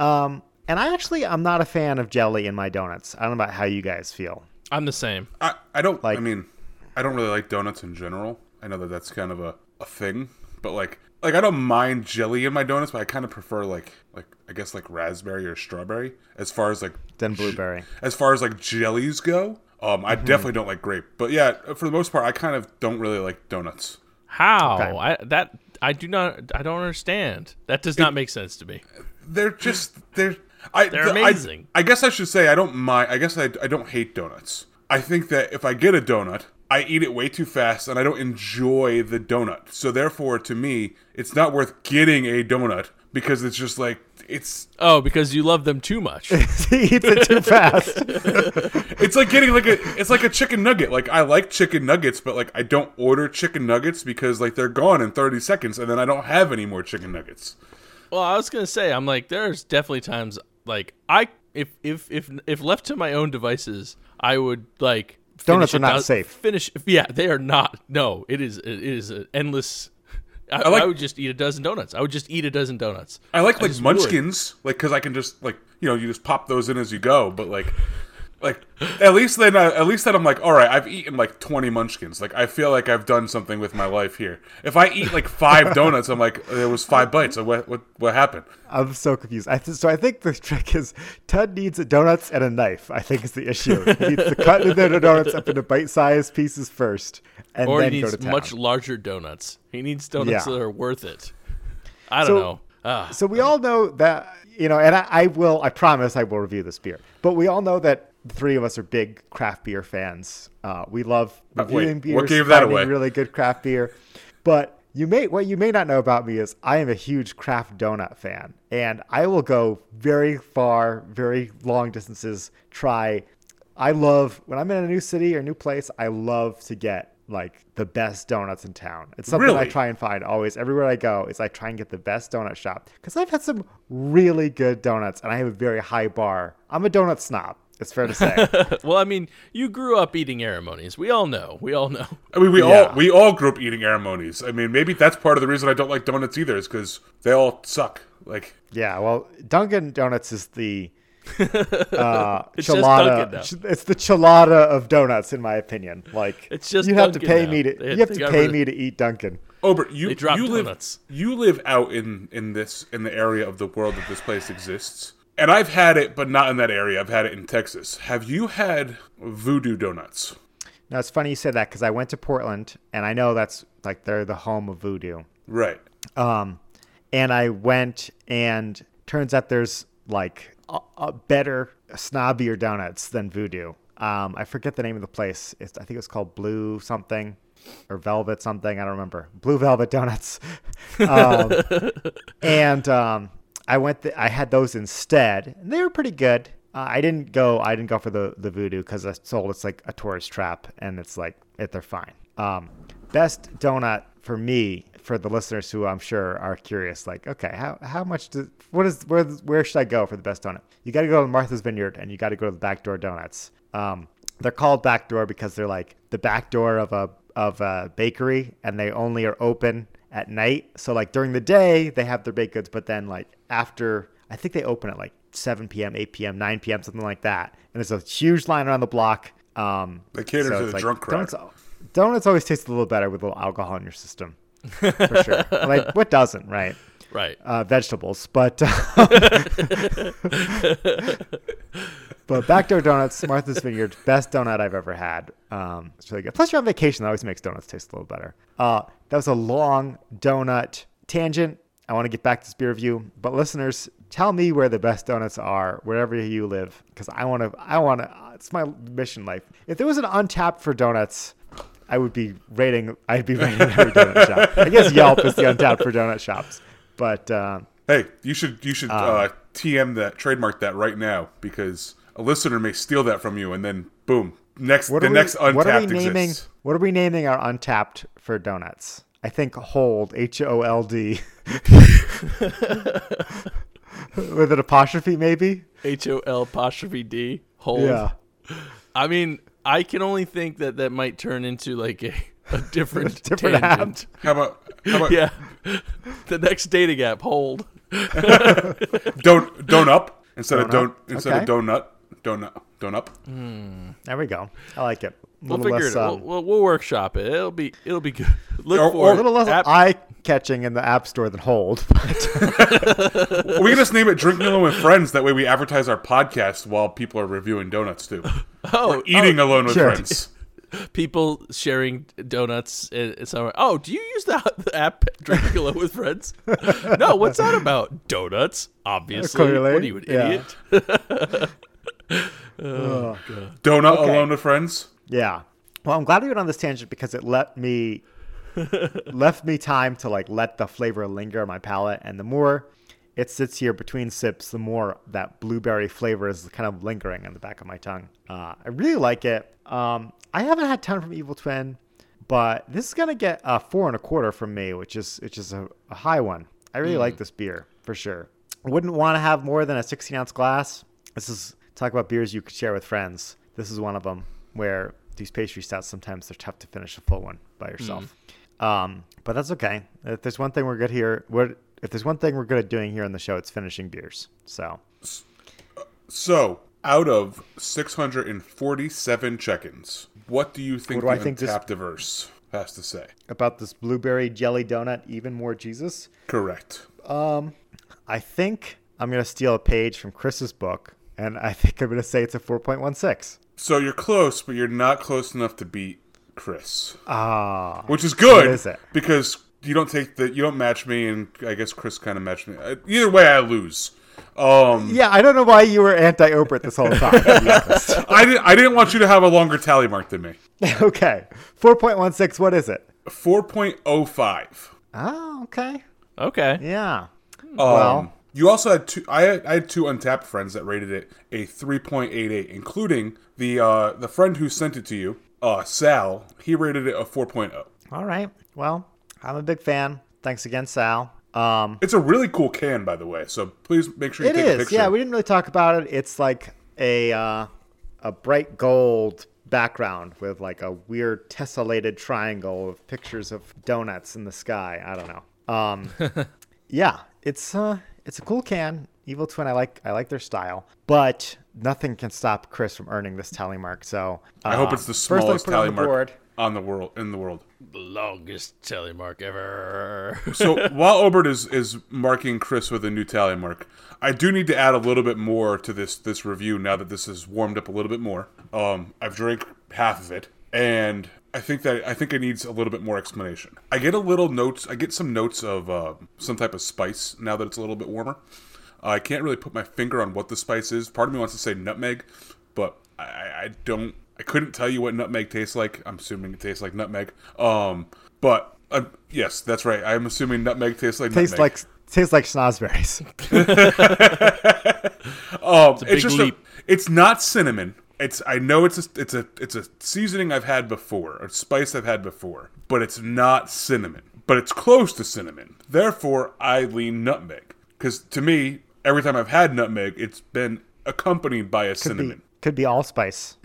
Um, and I actually I'm not a fan of jelly in my donuts. I don't know about how you guys feel. I'm the same. I, I don't Like- I mean I don't really like donuts in general. I know that that's kind of a, a thing, but like like I don't mind jelly in my donuts, but I kind of prefer like like I guess like raspberry or strawberry as far as like Then blueberry. as far as like jellies go. Um, Mm-hmm. I definitely don't like grape, but yeah, for the most part, I kind of don't really like donuts. How? Okay. I that I do not I don't understand. That does not make sense to me. They're just they're I, They're th- I- amazing. I, guess I should say I don't mind. I guess I, I don't hate donuts. I think that if I get a donut, I eat it way too fast and I don't enjoy the donut. So therefore, to me, it's not worth getting a donut because it's just like it's Oh, because you love them too much. he eats it too fast. it's like getting like a it's like a chicken nugget. Like I like chicken nuggets, but like I don't order chicken nuggets because like they're gone in 30 seconds and then I don't have any more chicken nuggets. Well, I was gonna say, I'm like, there's definitely times like I if if if if left to my own devices, I would like Donuts are not dozen- safe. Finish, yeah, they are not. No, it is it is an endless. I, like- I would just eat a dozen donuts. I would just eat a dozen donuts. I like like just would. munchkins, like because I can just like you know you just pop those in as you go. But like, like at least then I, at least then I'm like, all right, I've eaten like 20 munchkins. Like I feel like I've done something with my life here. If I eat like five donuts, I'm like, there was five bites. So what what what happened? I'm so confused. I th- so I think the trick is Ted needs donuts and a knife. I think is the issue. He needs to cut the donuts up into bite-sized pieces first, and Or then he go needs to town. much larger donuts. He needs donuts Yeah. that are worth it. I don't So- know. Ah, So we all know that you know, and I, I will. I promise I will review this beer. But we all know that the three of us are big craft beer fans. Uh, we love Uh, wait, beers, what gave that away? really good craft beer. But you may what you may not know about me is I am a huge craft donut fan, and I will go very far, very long distances. Try. I love when I'm in a new city or new place. I love to get like the best donuts in town. It's something I try and find always everywhere I go. Is I try and get the best donut shop because I've had some really good donuts and I have a very high bar. I'm a donut snob. It's fair to say. well, I mean, you grew up eating aramonies. We all know. We all know. I mean, we Yeah. all we all grew up eating aramonies. I mean, maybe that's part of the reason I don't like donuts either, is because they all suck. Like yeah, well, Dunkin' Donuts is the uh, It's just chilada. Dunkin' It's the chilada of donuts, in my opinion. Like It's just you have Dunkin' to pay now. me to They- you have to pay me to eat Dunkin'. Obert, you They drop you live donuts. you live out in in this in the area of the world that this place exists. And I've had it, but not in that area. I've had it in Texas. Have you had voodoo donuts? Now it's funny you said that because I went to Portland and I know that's like they're the home of voodoo. Right. Um, and I went and turns out there's like a, a better, snobbier donuts than Voodoo. Um, I forget the name of the place. It's, I think it's called Blue something or Velvet something. I don't remember. Blue Velvet Donuts. um, and um, I went. Th- I had those instead, and they were pretty good. Uh, I didn't go. I didn't go for the the Voodoo because I told it's like a tourist trap, and it's like it, they're fine. Um, best donut for me for the listeners who I'm sure are curious, like, okay, how how much do what is where where should I go for the best donut? You got to go to Martha's Vineyard, and you got to go to the Backdoor Donuts. Um, they're called backdoor because they're like the back door of a of a bakery, and they only are open at night. So like during the day they have their baked goods, but then like after I think they open at like 7 p.m., 8 p.m., 9 p.m., something like that. And there's a huge line around the block. Um, They cater to it's the drunk crowd. Donuts, donuts always taste a little better with a little alcohol in your system, for sure. like what doesn't, right? Right. uh, vegetables, but but backdoor donuts, Martha's Vineyard, best donut I've ever had. Um, it's really good. Plus, you're on vacation, that always makes donuts taste a little better. Uh, that was a long donut tangent. I want to get back to this beer review, but listeners, tell me where the best donuts are wherever you live because I want to. I want to. It's my mission life. If there was an Untappd for donuts, I would be rating. I'd be rating every donut shop. I guess Yelp is the Untappd for donut shops, but uh, Hey, you should you should uh, TM that trademark that right now because a listener may steal that from you and then boom, next the we, next Untappd what are we naming? exists. What are we naming our Untappd for donuts? I think hold H O L D with an apostrophe maybe. H O L apostrophe D. Hold. Yeah. I mean, I can only think that that might turn into like a, a different, Different app. tangent. How about how about Yeah. the next dating app, hold. don't don't up instead of Donut. don't instead Okay. of donut donut don't up. Hmm. There we go. I like it. A We'll figure less, it out. um, We'll, we'll, we'll workshop it. It'll be it'll be good. Look Or- for or- a little less app- eye catching in the app store than hold. But we can just name it Drink Alone with Friends. That way we advertise our podcast while people are reviewing donuts too. oh, Eating alone with sure. friends. people sharing donuts and and somewhere. Oh, do you use the, the app Drink Alone with Friends? no, what's that about? Donuts, obviously. Clearly, What are you, an yeah. idiot? Donut Okay. alone with friends. Yeah. Well, I'm glad we went on this tangent because it let me left me time to like let the flavor linger on my palate, and the more it sits here between sips, the more that blueberry flavor is kind of lingering on the back of my tongue. Uh, I really like it. Um, I haven't had ton from Evil Twin, but this is gonna get a four and a quarter from me, which is which is a, a high one. I really like this beer for sure. Wouldn't want to have more than a 16 ounce glass. This is talk about beers you could share with friends. This is one of them where these pastry stouts sometimes they're tough to finish a full one by yourself. Um, but that's okay. If there's one thing we're good here, what if there's one thing we're good at doing here on the show, it's finishing beers. So So out of 647 check-ins, what do you think What do I the think this- Diverse has to say? about this blueberry jelly donut, even more Jesus. Correct. Um, I think I'm gonna steal a page from Chris's book, and I think I'm gonna say it's a 4.16. So you're close, but you're not close enough to beat Chris, Ah, which is good What is it? because you don't take the you don't match me, and I guess Chris kind of matched me. Uh, Either way, I lose. Um, yeah. I don't know why you were anti Obert this whole time. To be honest. I didn't. I didn't want you to have a longer tally mark than me. okay, 4.16. What is it? Four point oh five. Oh, okay. Okay. Yeah. Um, Well- you also had two. I had, I had two Untappd friends that rated it a three point eight eight, including the uh, the friend who sent it to you, uh, Sal. He rated it a four oh. All right. Well, I'm a big fan. Thanks again, Sal. Um, It's a really cool can, by the way. So please make sure you it take a is. picture. Yeah, we didn't really talk about it. It's like a uh, a bright gold background with like a weird tessellated triangle of pictures of donuts in the sky. I don't know. Um, yeah, it's uh, it's a cool can. Evil Twin, I like I like their style, but nothing can stop Chris from earning this tally mark. So I hope uh, it's the first let me smallest put it on tally the mark board. on the world in the world. The longest tally mark ever. So while Obert is is marking Chris with a new tally mark, I do need to add a little bit more to this this review now that this has warmed up a little bit more. Um, I've drank half of it, and I think that I think it needs a little bit more explanation. I get a little notes. I get some notes of uh, some type of spice now that it's a little bit warmer. I can't really put my finger on what the spice is. Part of me wants to say nutmeg, but I, I I don't. I couldn't tell you what nutmeg tastes like. I'm assuming it tastes like nutmeg. Um, but uh, yes, that's right. I'm assuming nutmeg tastes like Tastes nutmeg. like tastes like snozberries. Um, it's, big just leap. A, it's not cinnamon. It's I know it's a it's a it's a seasoning I've had before, a spice I've had before, but it's not cinnamon. But it's close to cinnamon. Therefore, I lean nutmeg because to me, every time I've had nutmeg, it's been accompanied by a Could be, cinnamon. could be allspice.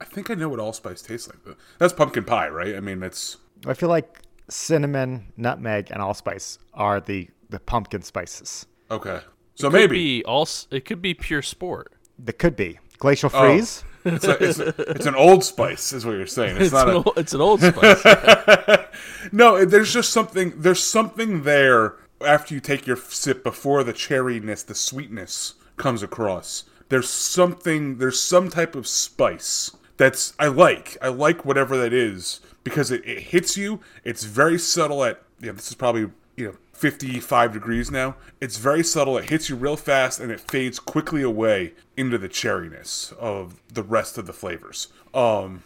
I think I know what allspice tastes like. Though. That's pumpkin pie, right? I mean, it's I feel like cinnamon, nutmeg, and allspice are the the pumpkin spices. okay. So Could maybe be all. It could be pure sport. That could be glacial Oh. freeze. it's, a, it's, a, it's an old spice, is what you're saying. It's, It's, not an a, old, it's an old spice. No, there's just something. There's something there after you take your sip before the cherryness, the sweetness comes across. There's something. There's some type of spice that's I like. I like whatever that is because it, it hits you. It's very subtle. At yeah, this is probably you know 55 degrees now. It's very subtle. It hits you real fast and it fades quickly away into the cherryness of the rest of the flavors. Um,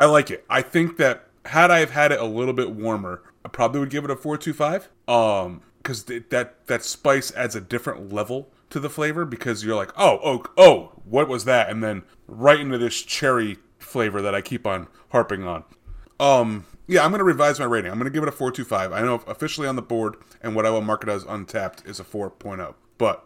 I like it. I think that had I have had it a little bit warmer, I probably would give it a 425. Um, because that that spice adds a different level to the flavor because you're like, oh, oh, oh, what was that? And then right into this cherry flavor that I keep on harping on. Um, yeah, I'm gonna revise my rating. I'm gonna give it a 4.25. I know officially on the board, and what I will mark it as Untappd is a 4.0. But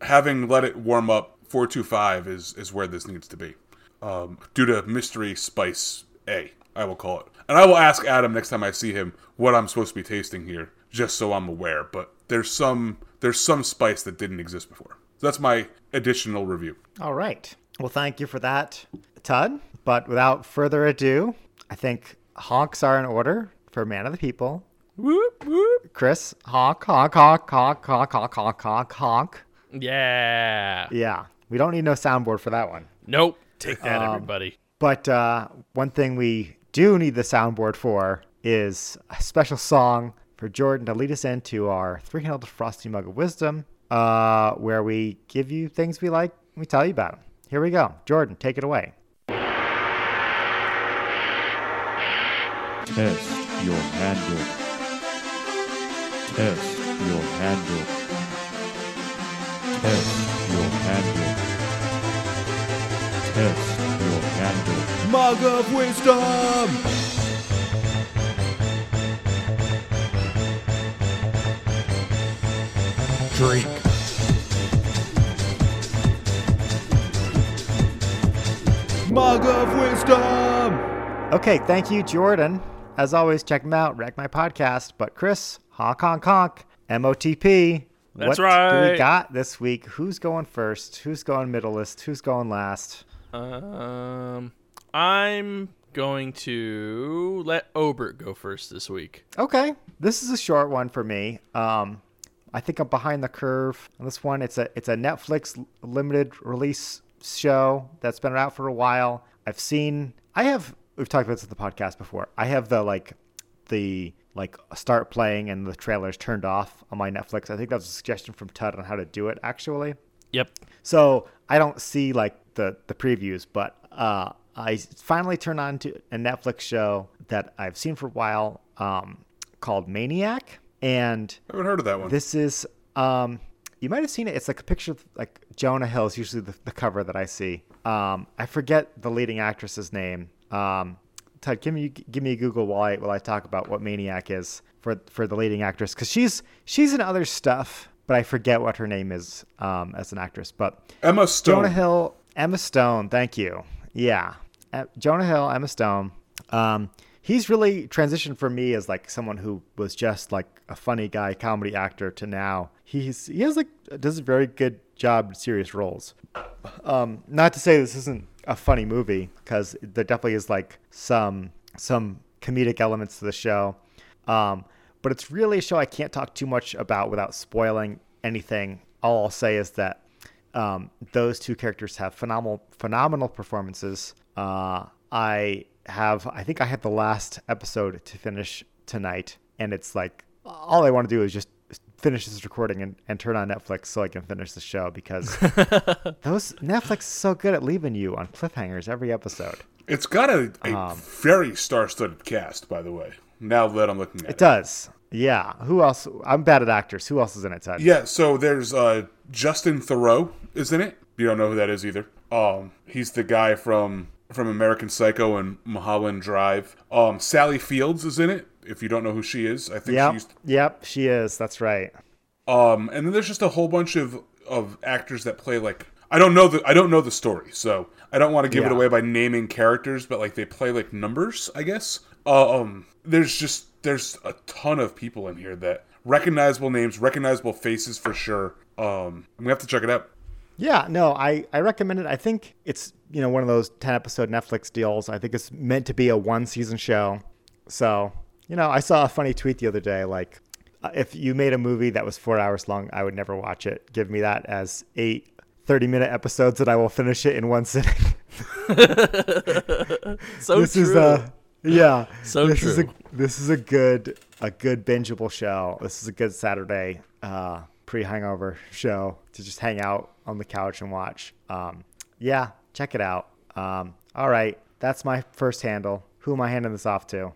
having let it warm up, 4.25 is is where this needs to be. Um, due to mystery spice A, I will call it. And I will ask Adam next time I see him what I'm supposed to be tasting here, just so I'm aware. But there's some there's some spice that didn't exist before. So that's my additional review. All right. Well, thank you for that, Tud. But without further ado, I think honks are in order for man of the people. Whoop, whoop. Chris, honk, honk, honk, honk, honk, honk, honk, honk, honk. Yeah. Yeah, we don't need no soundboard for that one. Nope. Take that, Um, everybody. But uh, one thing we do need the soundboard for is a special song for Jordan to lead us into our three-handled frosty mug of wisdom, uh, where we give you things we like, we tell you about 'em. Here we go. Jordan, take it away. Test your handle. Test your handle. Test your handle. Test your handle. Mug of wisdom! Drink. Mug of wisdom! Okay, thank you, Jordan. As always, check them out. Wreck my podcast. But Chris, honk honk honk, MOTP. That's what do we got this week? Who's going first? Who's going middleist? Who's going last? Um, I'm going to let Obert go first this week. Okay, this is a short one for me. Um, I think I'm behind the curve on this one. It's a it's a Netflix limited release show that's been out for a while. I've seen. I have. We've talked about this in the podcast before. I have the like the like start playing and the trailers turned off on my Netflix. I think that was a suggestion from Tud on how to do it actually. Yep. So I don't see like the the previews, but uh, I finally turned on to a Netflix show that I've seen for a while um, called Maniac, and I haven't heard of that one. this is um, you might have seen it. It's like a picture of like Jonah Hill is usually the, the cover that I see. Um, I forget the leading actress's name. Um, Ted, give me give me a Google while I while I talk about what Maniac is for for the leading actress because she's she's in other stuff, but I forget what her name is um, as an actress. But Emma Stone. Jonah Hill, Emma Stone. Thank you. Yeah, Jonah Hill, Emma Stone. Um, he's really transitioned for me as like someone who was just like a funny guy, comedy actor to now he's he has like does a very good job serious roles. Um, not to say this isn't a funny movie because there definitely is like some some comedic elements to the show. Um, but it's really a show I can't talk too much about without spoiling anything. All I'll say is that um, those two characters have phenomenal phenomenal performances. Uh, I have I think I had the last episode to finish tonight, and it's like all I want to do is just finish this recording and, and turn on Netflix so I can finish the show because those Netflix is so good at leaving you on cliffhangers every episode. It's got a, a Um, very star-studded cast, by the way. Now that I'm looking at it, It does. Yeah. Who else? I'm bad at actors. Who else is in it, Ted? Yeah, so there's uh, Justin Theroux is in it. You don't know who that is either. Um, he's the guy from from American Psycho and Mulholland Drive. Um, Sally Fields is in it. If you don't know who she is, I think Yep. she's. Yep. She is. That's right. Um, and then there's just a whole bunch of of actors that play like I don't know the I don't know the story, so I don't want to give it away by naming characters, but like they play like numbers, I guess. Uh, um, there's just there's a ton of people in here that recognizable names, recognizable faces for sure. Um, gonna have to check it out. Yeah, no, I, I recommend it. I think it's, you know, one of those 10 episode Netflix deals. I think it's meant to be a one season show. So, you know, I saw a funny tweet the other day like, uh, if you made a movie that was four hours long, I would never watch it. Give me that as eight 30 minute episodes that I will finish it in one sitting. So this true. is, uh, yeah. So this is a true. this is a good a good bingeable show. This is a good Saturday uh, pre hangover show to just hang out on the couch and watch. Um, yeah, check it out. Um, all right, that's my first handle. Who am I handing this off to?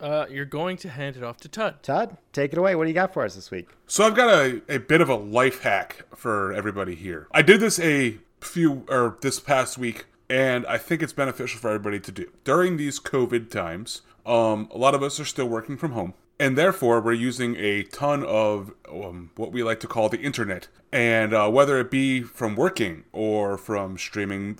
Uh, you're going to hand it off to Todd. Todd, take it away. What do you got for us this week? So I've got a, a bit of a life hack for everybody here. I did this a few or this past week, and I think it's beneficial for everybody to do. During these COVID times, um, a lot of us are still working from home. And therefore, we're using a ton of um, what we like to call the internet. And uh, whether it be from working or from streaming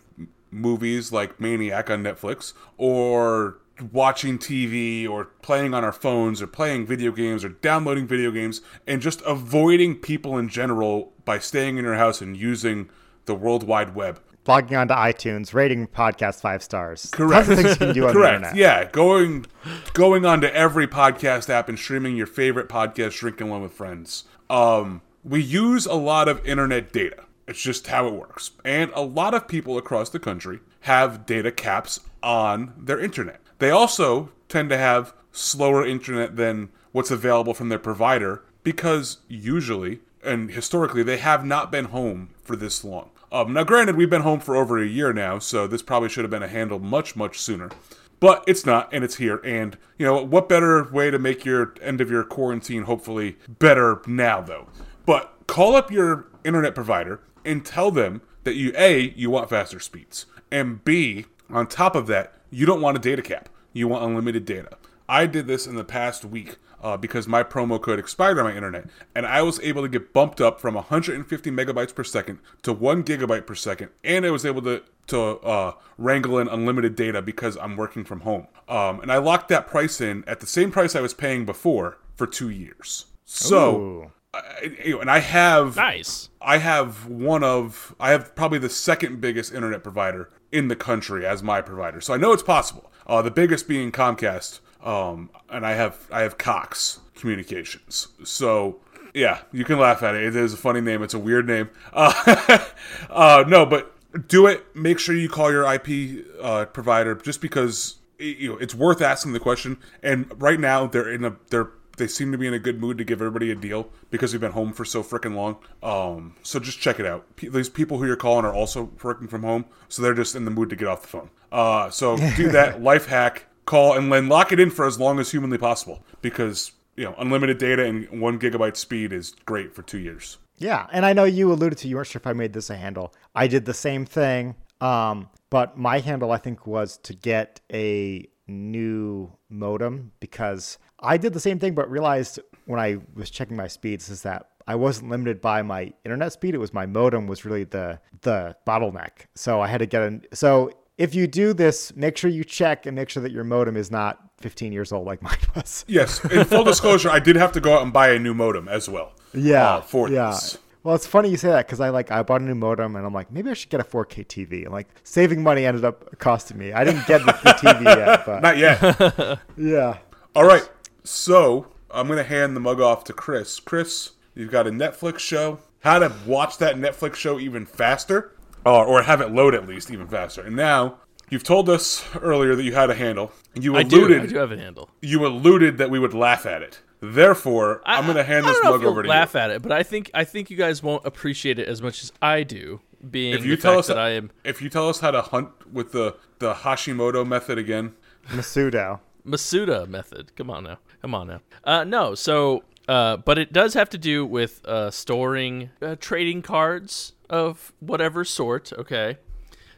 movies like Maniac on Netflix, or watching TV or playing on our phones or playing video games or downloading video games and just avoiding people in general by staying in your house and using the World Wide Web. Logging onto iTunes, rating podcast five stars. Correct. Things you can do on the Correct. internet. Yeah, going going on to every podcast app and streaming your favorite podcast, drinking along with friends. Um, we use a lot of internet data. It's just how it works. And a lot of people across the country have data caps on their internet. They also tend to have slower internet than what's available from their provider because usually and historically they have not been home for this long. Um, now, granted, we've been home for over a year now, so this probably should have been a handle much, much sooner. But it's not, and it's here. And, you know, what better way to make your end of your quarantine hopefully better now, though? But call up your internet provider and tell them that you, A, you want faster speeds, and B, on top of that, you don't want a data cap. You want unlimited data. I did this in the past week uh, because my promo code expired on my internet, and I was able to get bumped up from 150 megabytes per second to one gigabyte per second, and I was able to to uh, wrangle in unlimited data because I'm working from home. Um, and I locked that price in at the same price I was paying before for two years. So, Ooh. I, and I have Nice. I have one of I have probably the second biggest internet provider in the country as my provider. So I know it's possible. Uh, the biggest being Comcast, um, and I have I have Cox Communications. So yeah, you can laugh at it. It is a funny name. It's a weird name. Uh, uh, no, but do it. Make sure you call your IP uh, provider just because you know it's worth asking the question. And right now they're in a they're they seem to be in a good mood to give everybody a deal because we've been home for so freaking long. Um, so just check it out. P- these people who you're calling are also working from home, so they're just in the mood to get off the phone. Uh, so do that life hack. Call and then lock it in for as long as humanly possible because you know unlimited data and one gigabyte speed is great for two years. Yeah, and I know you alluded to you weren't sure if I made this a handle. I did the same thing, um, but my handle I think was to get a new modem because I did the same thing, but realized when I was checking my speeds is that I wasn't limited by my internet speed. It was my modem was really the the bottleneck. So I had to get a so. If you do this, make sure you check and make sure that your modem is not 15 years old like mine was. Yes, in full disclosure, I did have to go out and buy a new modem as well. Yeah, uh, for yeah. this. Well, it's funny you say that because I like I bought a new modem and I'm like maybe I should get a 4K TV. And like saving money ended up costing me. I didn't get the, the TV yet, but Not yet. yeah. All right, so I'm gonna hand the mug off to Chris. Chris, you've got a Netflix show. How to watch that Netflix show even faster, or, or have it load at least even faster. And now you've told us earlier that you had a handle. You I do. I do have a handle. You alluded that we would laugh at it. Therefore, I, am gonna hand I this don't know mug if you'll over to laugh you. at it, but I think I think you guys won't appreciate it as much as I do. Being If you the tell fact us that I am if you tell us how to hunt with the the Hashimoto method again, Masudo. Masuda method. Come on now. Come on now. Uh, no, so, uh, but it does have to do with uh, storing uh, trading cards of whatever sort. Okay.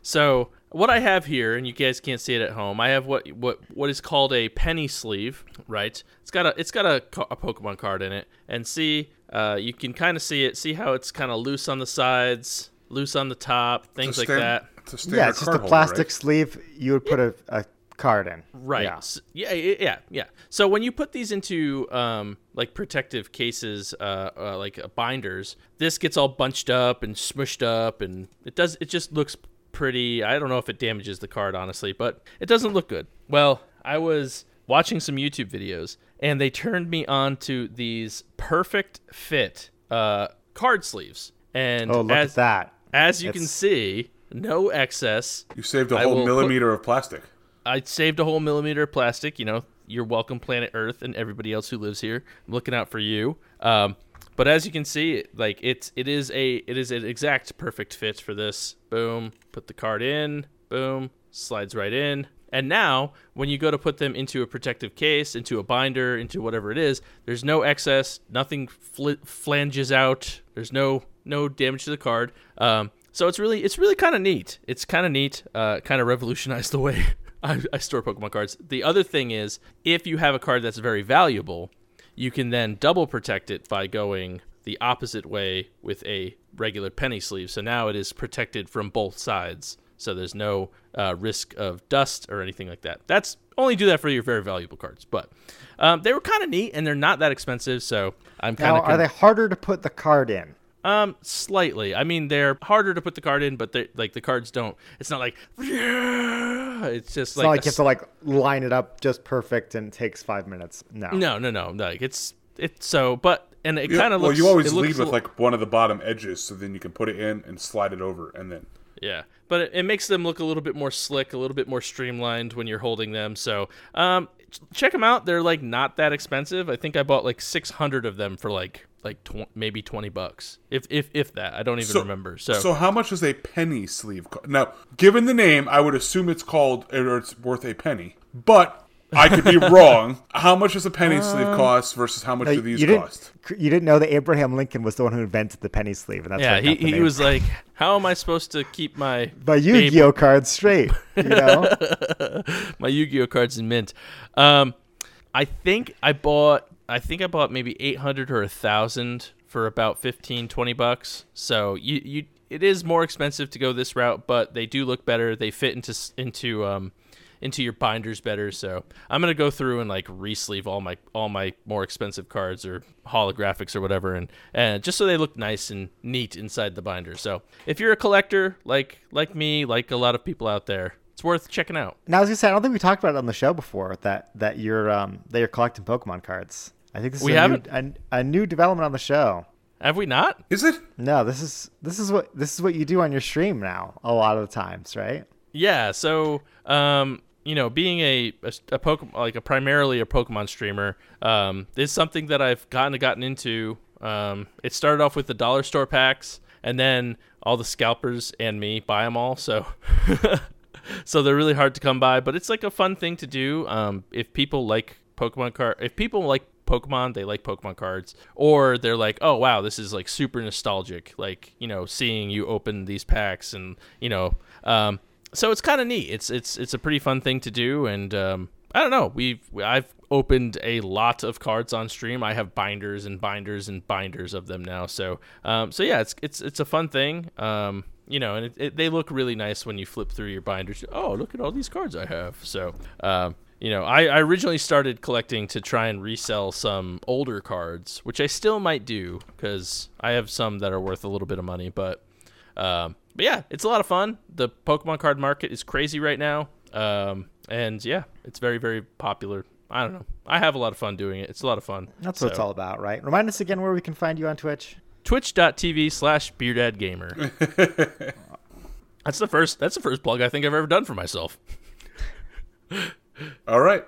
So what I have here, and you guys can't see it at home, I have what what what is called a penny sleeve. Right. It's got a it's got a, a Pokemon card in it, and see, uh, you can kind of see it. See how it's kind of loose on the sides, loose on the top, things like stand- that. It's a Yeah, it's just a card holder, plastic right? sleeve you would put a, a card in. Right. Yeah. S- Yeah. yeah. Yeah. Yeah. So when you put these into um, like protective cases, uh, uh, like uh, binders, this gets all bunched up and smushed up, and it does. It just looks pretty. I don't know if it damages the card, honestly, but it doesn't look good. Well, I was watching some YouTube videos, and they turned me on to these perfect fit uh, card sleeves. And Oh, look as, at that. As you can see, no excess. You saved a I whole will put- millimeter of plastic. I saved a whole millimeter of plastic. You know, you're welcome, planet Earth, and everybody else who lives here. I'm looking out for you. Um, but as you can see, like it's it is a it is an exact perfect fit for this. Boom, put the card in. Boom, slides right in. And now, when you go to put them into a protective case, into a binder, into whatever it is, there's no excess. Nothing fl- flanges out. There's no no damage to the card. Um, so it's really it's really kind of neat. It's kind of neat. Uh, kind of revolutionized the way I, I store Pokemon cards. The other thing is, if you have a card that's very valuable, you can then double protect it by going the opposite way with a regular penny sleeve. So now it is protected from both sides. So there's no uh, risk of dust or anything like that. That's only do that for your very valuable cards. But um, they were kind of neat and they're not that expensive. So I'm kind of are they harder to put the card in? Um, slightly. I mean, they're harder to put the card in, but they like the cards don't. It's not like it's just It's like, not like you have to like line it up just perfect and it takes five minutes. No. no, no, no. Like it's it's so, but and it Yeah, kind of well, looks. you always it lead with a- like one of the bottom edges, so then you can put it in and slide it over, and then Yeah, but it, it makes them look a little bit more slick, a little bit more streamlined when you're holding them. So, um, check them out. They're like not that expensive. I think I bought like 600 of them for like like tw- maybe 20 bucks, if if if that. I don't even So- remember. So, So how much is a penny sleeve? Co- now, given the name, I would assume it's called or it's worth a penny. But I could be wrong. How much does a penny sleeve cost versus how much No, do these you cost? You didn't know that Abraham Lincoln was the one who invented the penny sleeve, and that's yeah, he, he was like, "How am I supposed to keep my my Yu-Gi-Oh cards straight. You know, my Yu-Gi-Oh cards in mint. Um, I think I bought I think I bought maybe 800 or a 1000 for about 15 20 bucks. So you you it is more expensive to go this route, but they do look better. They fit into into um into your binders better. So I'm going to go through and like re-sleeve all my all my more expensive cards or holographics or whatever and and just so they look nice and neat inside the binder. So if you're a collector like like me, like a lot of people out there, it's worth checking out. now I gonna say I don't think we talked about it on the show before that that you're um that you're collecting Pokemon cards. I think this is We a haven't? New, a, a new development on the show. Have we not? Is it? No, this is this is what this is what you do on your stream now. A lot of the times, right? Yeah, so um, you know, being a a, a Pokemon like a primarily a Pokemon streamer, um, is something that I've gotten gotten into. Um, it started off with the dollar store packs, and then all the scalpers and me buy them all. So. so they're really hard to come by, but it's like a fun thing to do. Um, if people like Pokemon card, if people like Pokemon, they like Pokemon cards, or they're like, oh wow, this is like super nostalgic, like you know, seeing you open these packs and you know, um, so it's kind of neat. It's it's it's a pretty fun thing to do, and um, I don't know, we've I've opened a lot of cards on stream. I have binders and binders and binders of them now, so um, so yeah, it's it's it's a fun thing. Um, you know, and it, it, they look really nice when you flip through your binders. Oh, look at all these cards I have. So, um, you know, I, I originally started collecting to try and resell some older cards, which I still might do because I have some that are worth a little bit of money. But, um, but yeah, it's a lot of fun. The Pokemon card market is crazy right now, um, and yeah, it's very very popular. I don't know. I have a lot of fun doing it. It's a lot of fun. That's what it's all about, right? Remind us again where we can find you on Twitch. Twitch.tv slash beardadgamer. that's the first. That's the first plug I think I've ever done for myself. All right.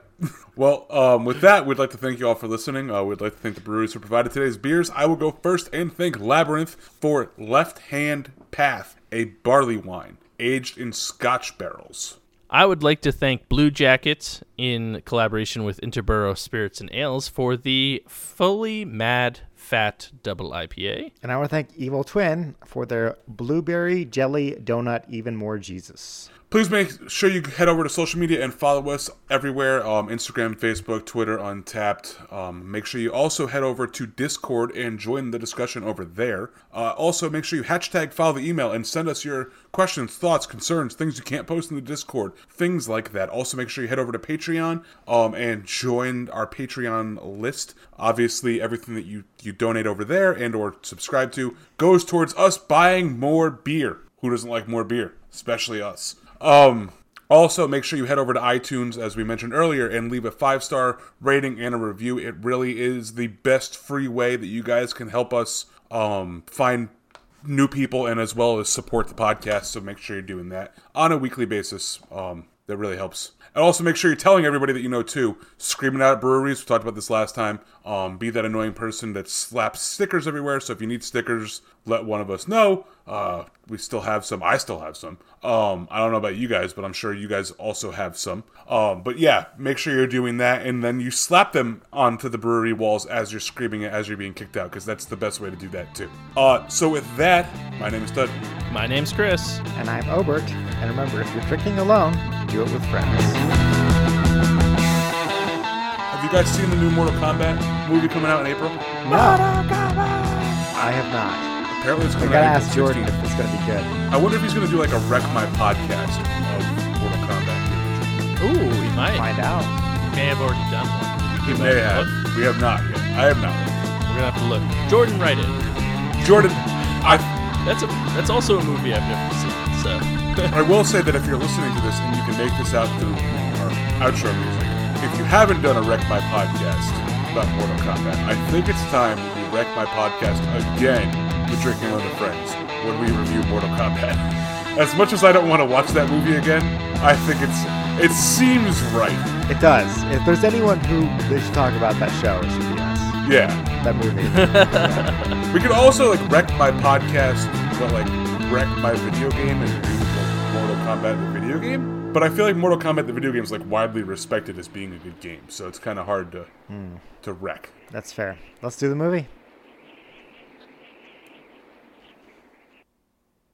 Well, um, with that, we'd like to thank you all for listening. Uh, we'd like to thank the breweries who provided today's beers. I will go first and thank Labyrinth for Left Hand Path, a barley wine aged in Scotch barrels. I would like to thank Bluejacket in collaboration with Interboro Spirits and Ales for the Fully Mad Fat Double IPA. And I want to thank Evil Twin for their blueberry jelly donut, even more Jesus. Please make sure you head over to social media and follow us everywhere um, Instagram, Facebook, Twitter, Untappd. Um, make sure you also head over to Discord and join the discussion over there. Uh, also, make sure you hashtag follow the email and send us your questions, thoughts, concerns, things you can't post in the Discord, things like that. Also, make sure you head over to Patreon um, and join our Patreon list. Obviously, everything that you, you donate over there and or subscribe to goes towards us buying more beer. Who doesn't like more beer? Especially us. Um, also, make sure you head over to iTunes, as we mentioned earlier, and leave a five star rating and a review. It really is the best free way that you guys can help us um, find new people and as well as support the podcast. So make sure you're doing that on a weekly basis. Um, that really helps. And also make sure you're telling everybody that you know too. Screaming out at breweries. We talked about this last time. Um, be that annoying person that slaps stickers everywhere. So if you need stickers, let one of us know. Uh, we still have some. I still have some. Um, I don't know about you guys, but I'm sure you guys also have some. Um, but yeah, make sure you're doing that, and then you slap them onto the brewery walls as you're screaming it as you're being kicked out, because that's the best way to do that too. Uh, so with that, my name is Dud. My name's Chris. And I'm Obert. And remember, if you're drinking alone, do it with friends. Have you guys seen the new Mortal Kombat movie coming out in April? No. I have not. Apparently, it's I coming gotta out ask April Jordan 16th. if it's gonna be good. I wonder if he's going to do like a Wreck My podcast of Mortal Kombat. Ooh, we might. Find out. He May have already done one. He We may have. look. We have not yet. I have not. We're gonna have to look. Jordan, write it. Jordan, I That's a. That's also a movie I've never seen. So. I will say that if you're listening to this and you can make this out through our outro music, if you haven't done a Wreck My podcast about Mortal Kombat, I think it's time we wreck my podcast again with Drinking with Friends when we review Mortal Kombat. As much as I don't want to watch that movie again, I think it's it seems right. It does. If there's anyone who they should talk about that show, it should be us. Yeah. That movie. We could also like wreck my podcast, but like wreck my video game and do like, Mortal Kombat the video game. But I feel like Mortal Kombat the video game is like widely respected as being a good game, so it's kind of hard to hmm. to wreck. That's fair. Let's do the movie.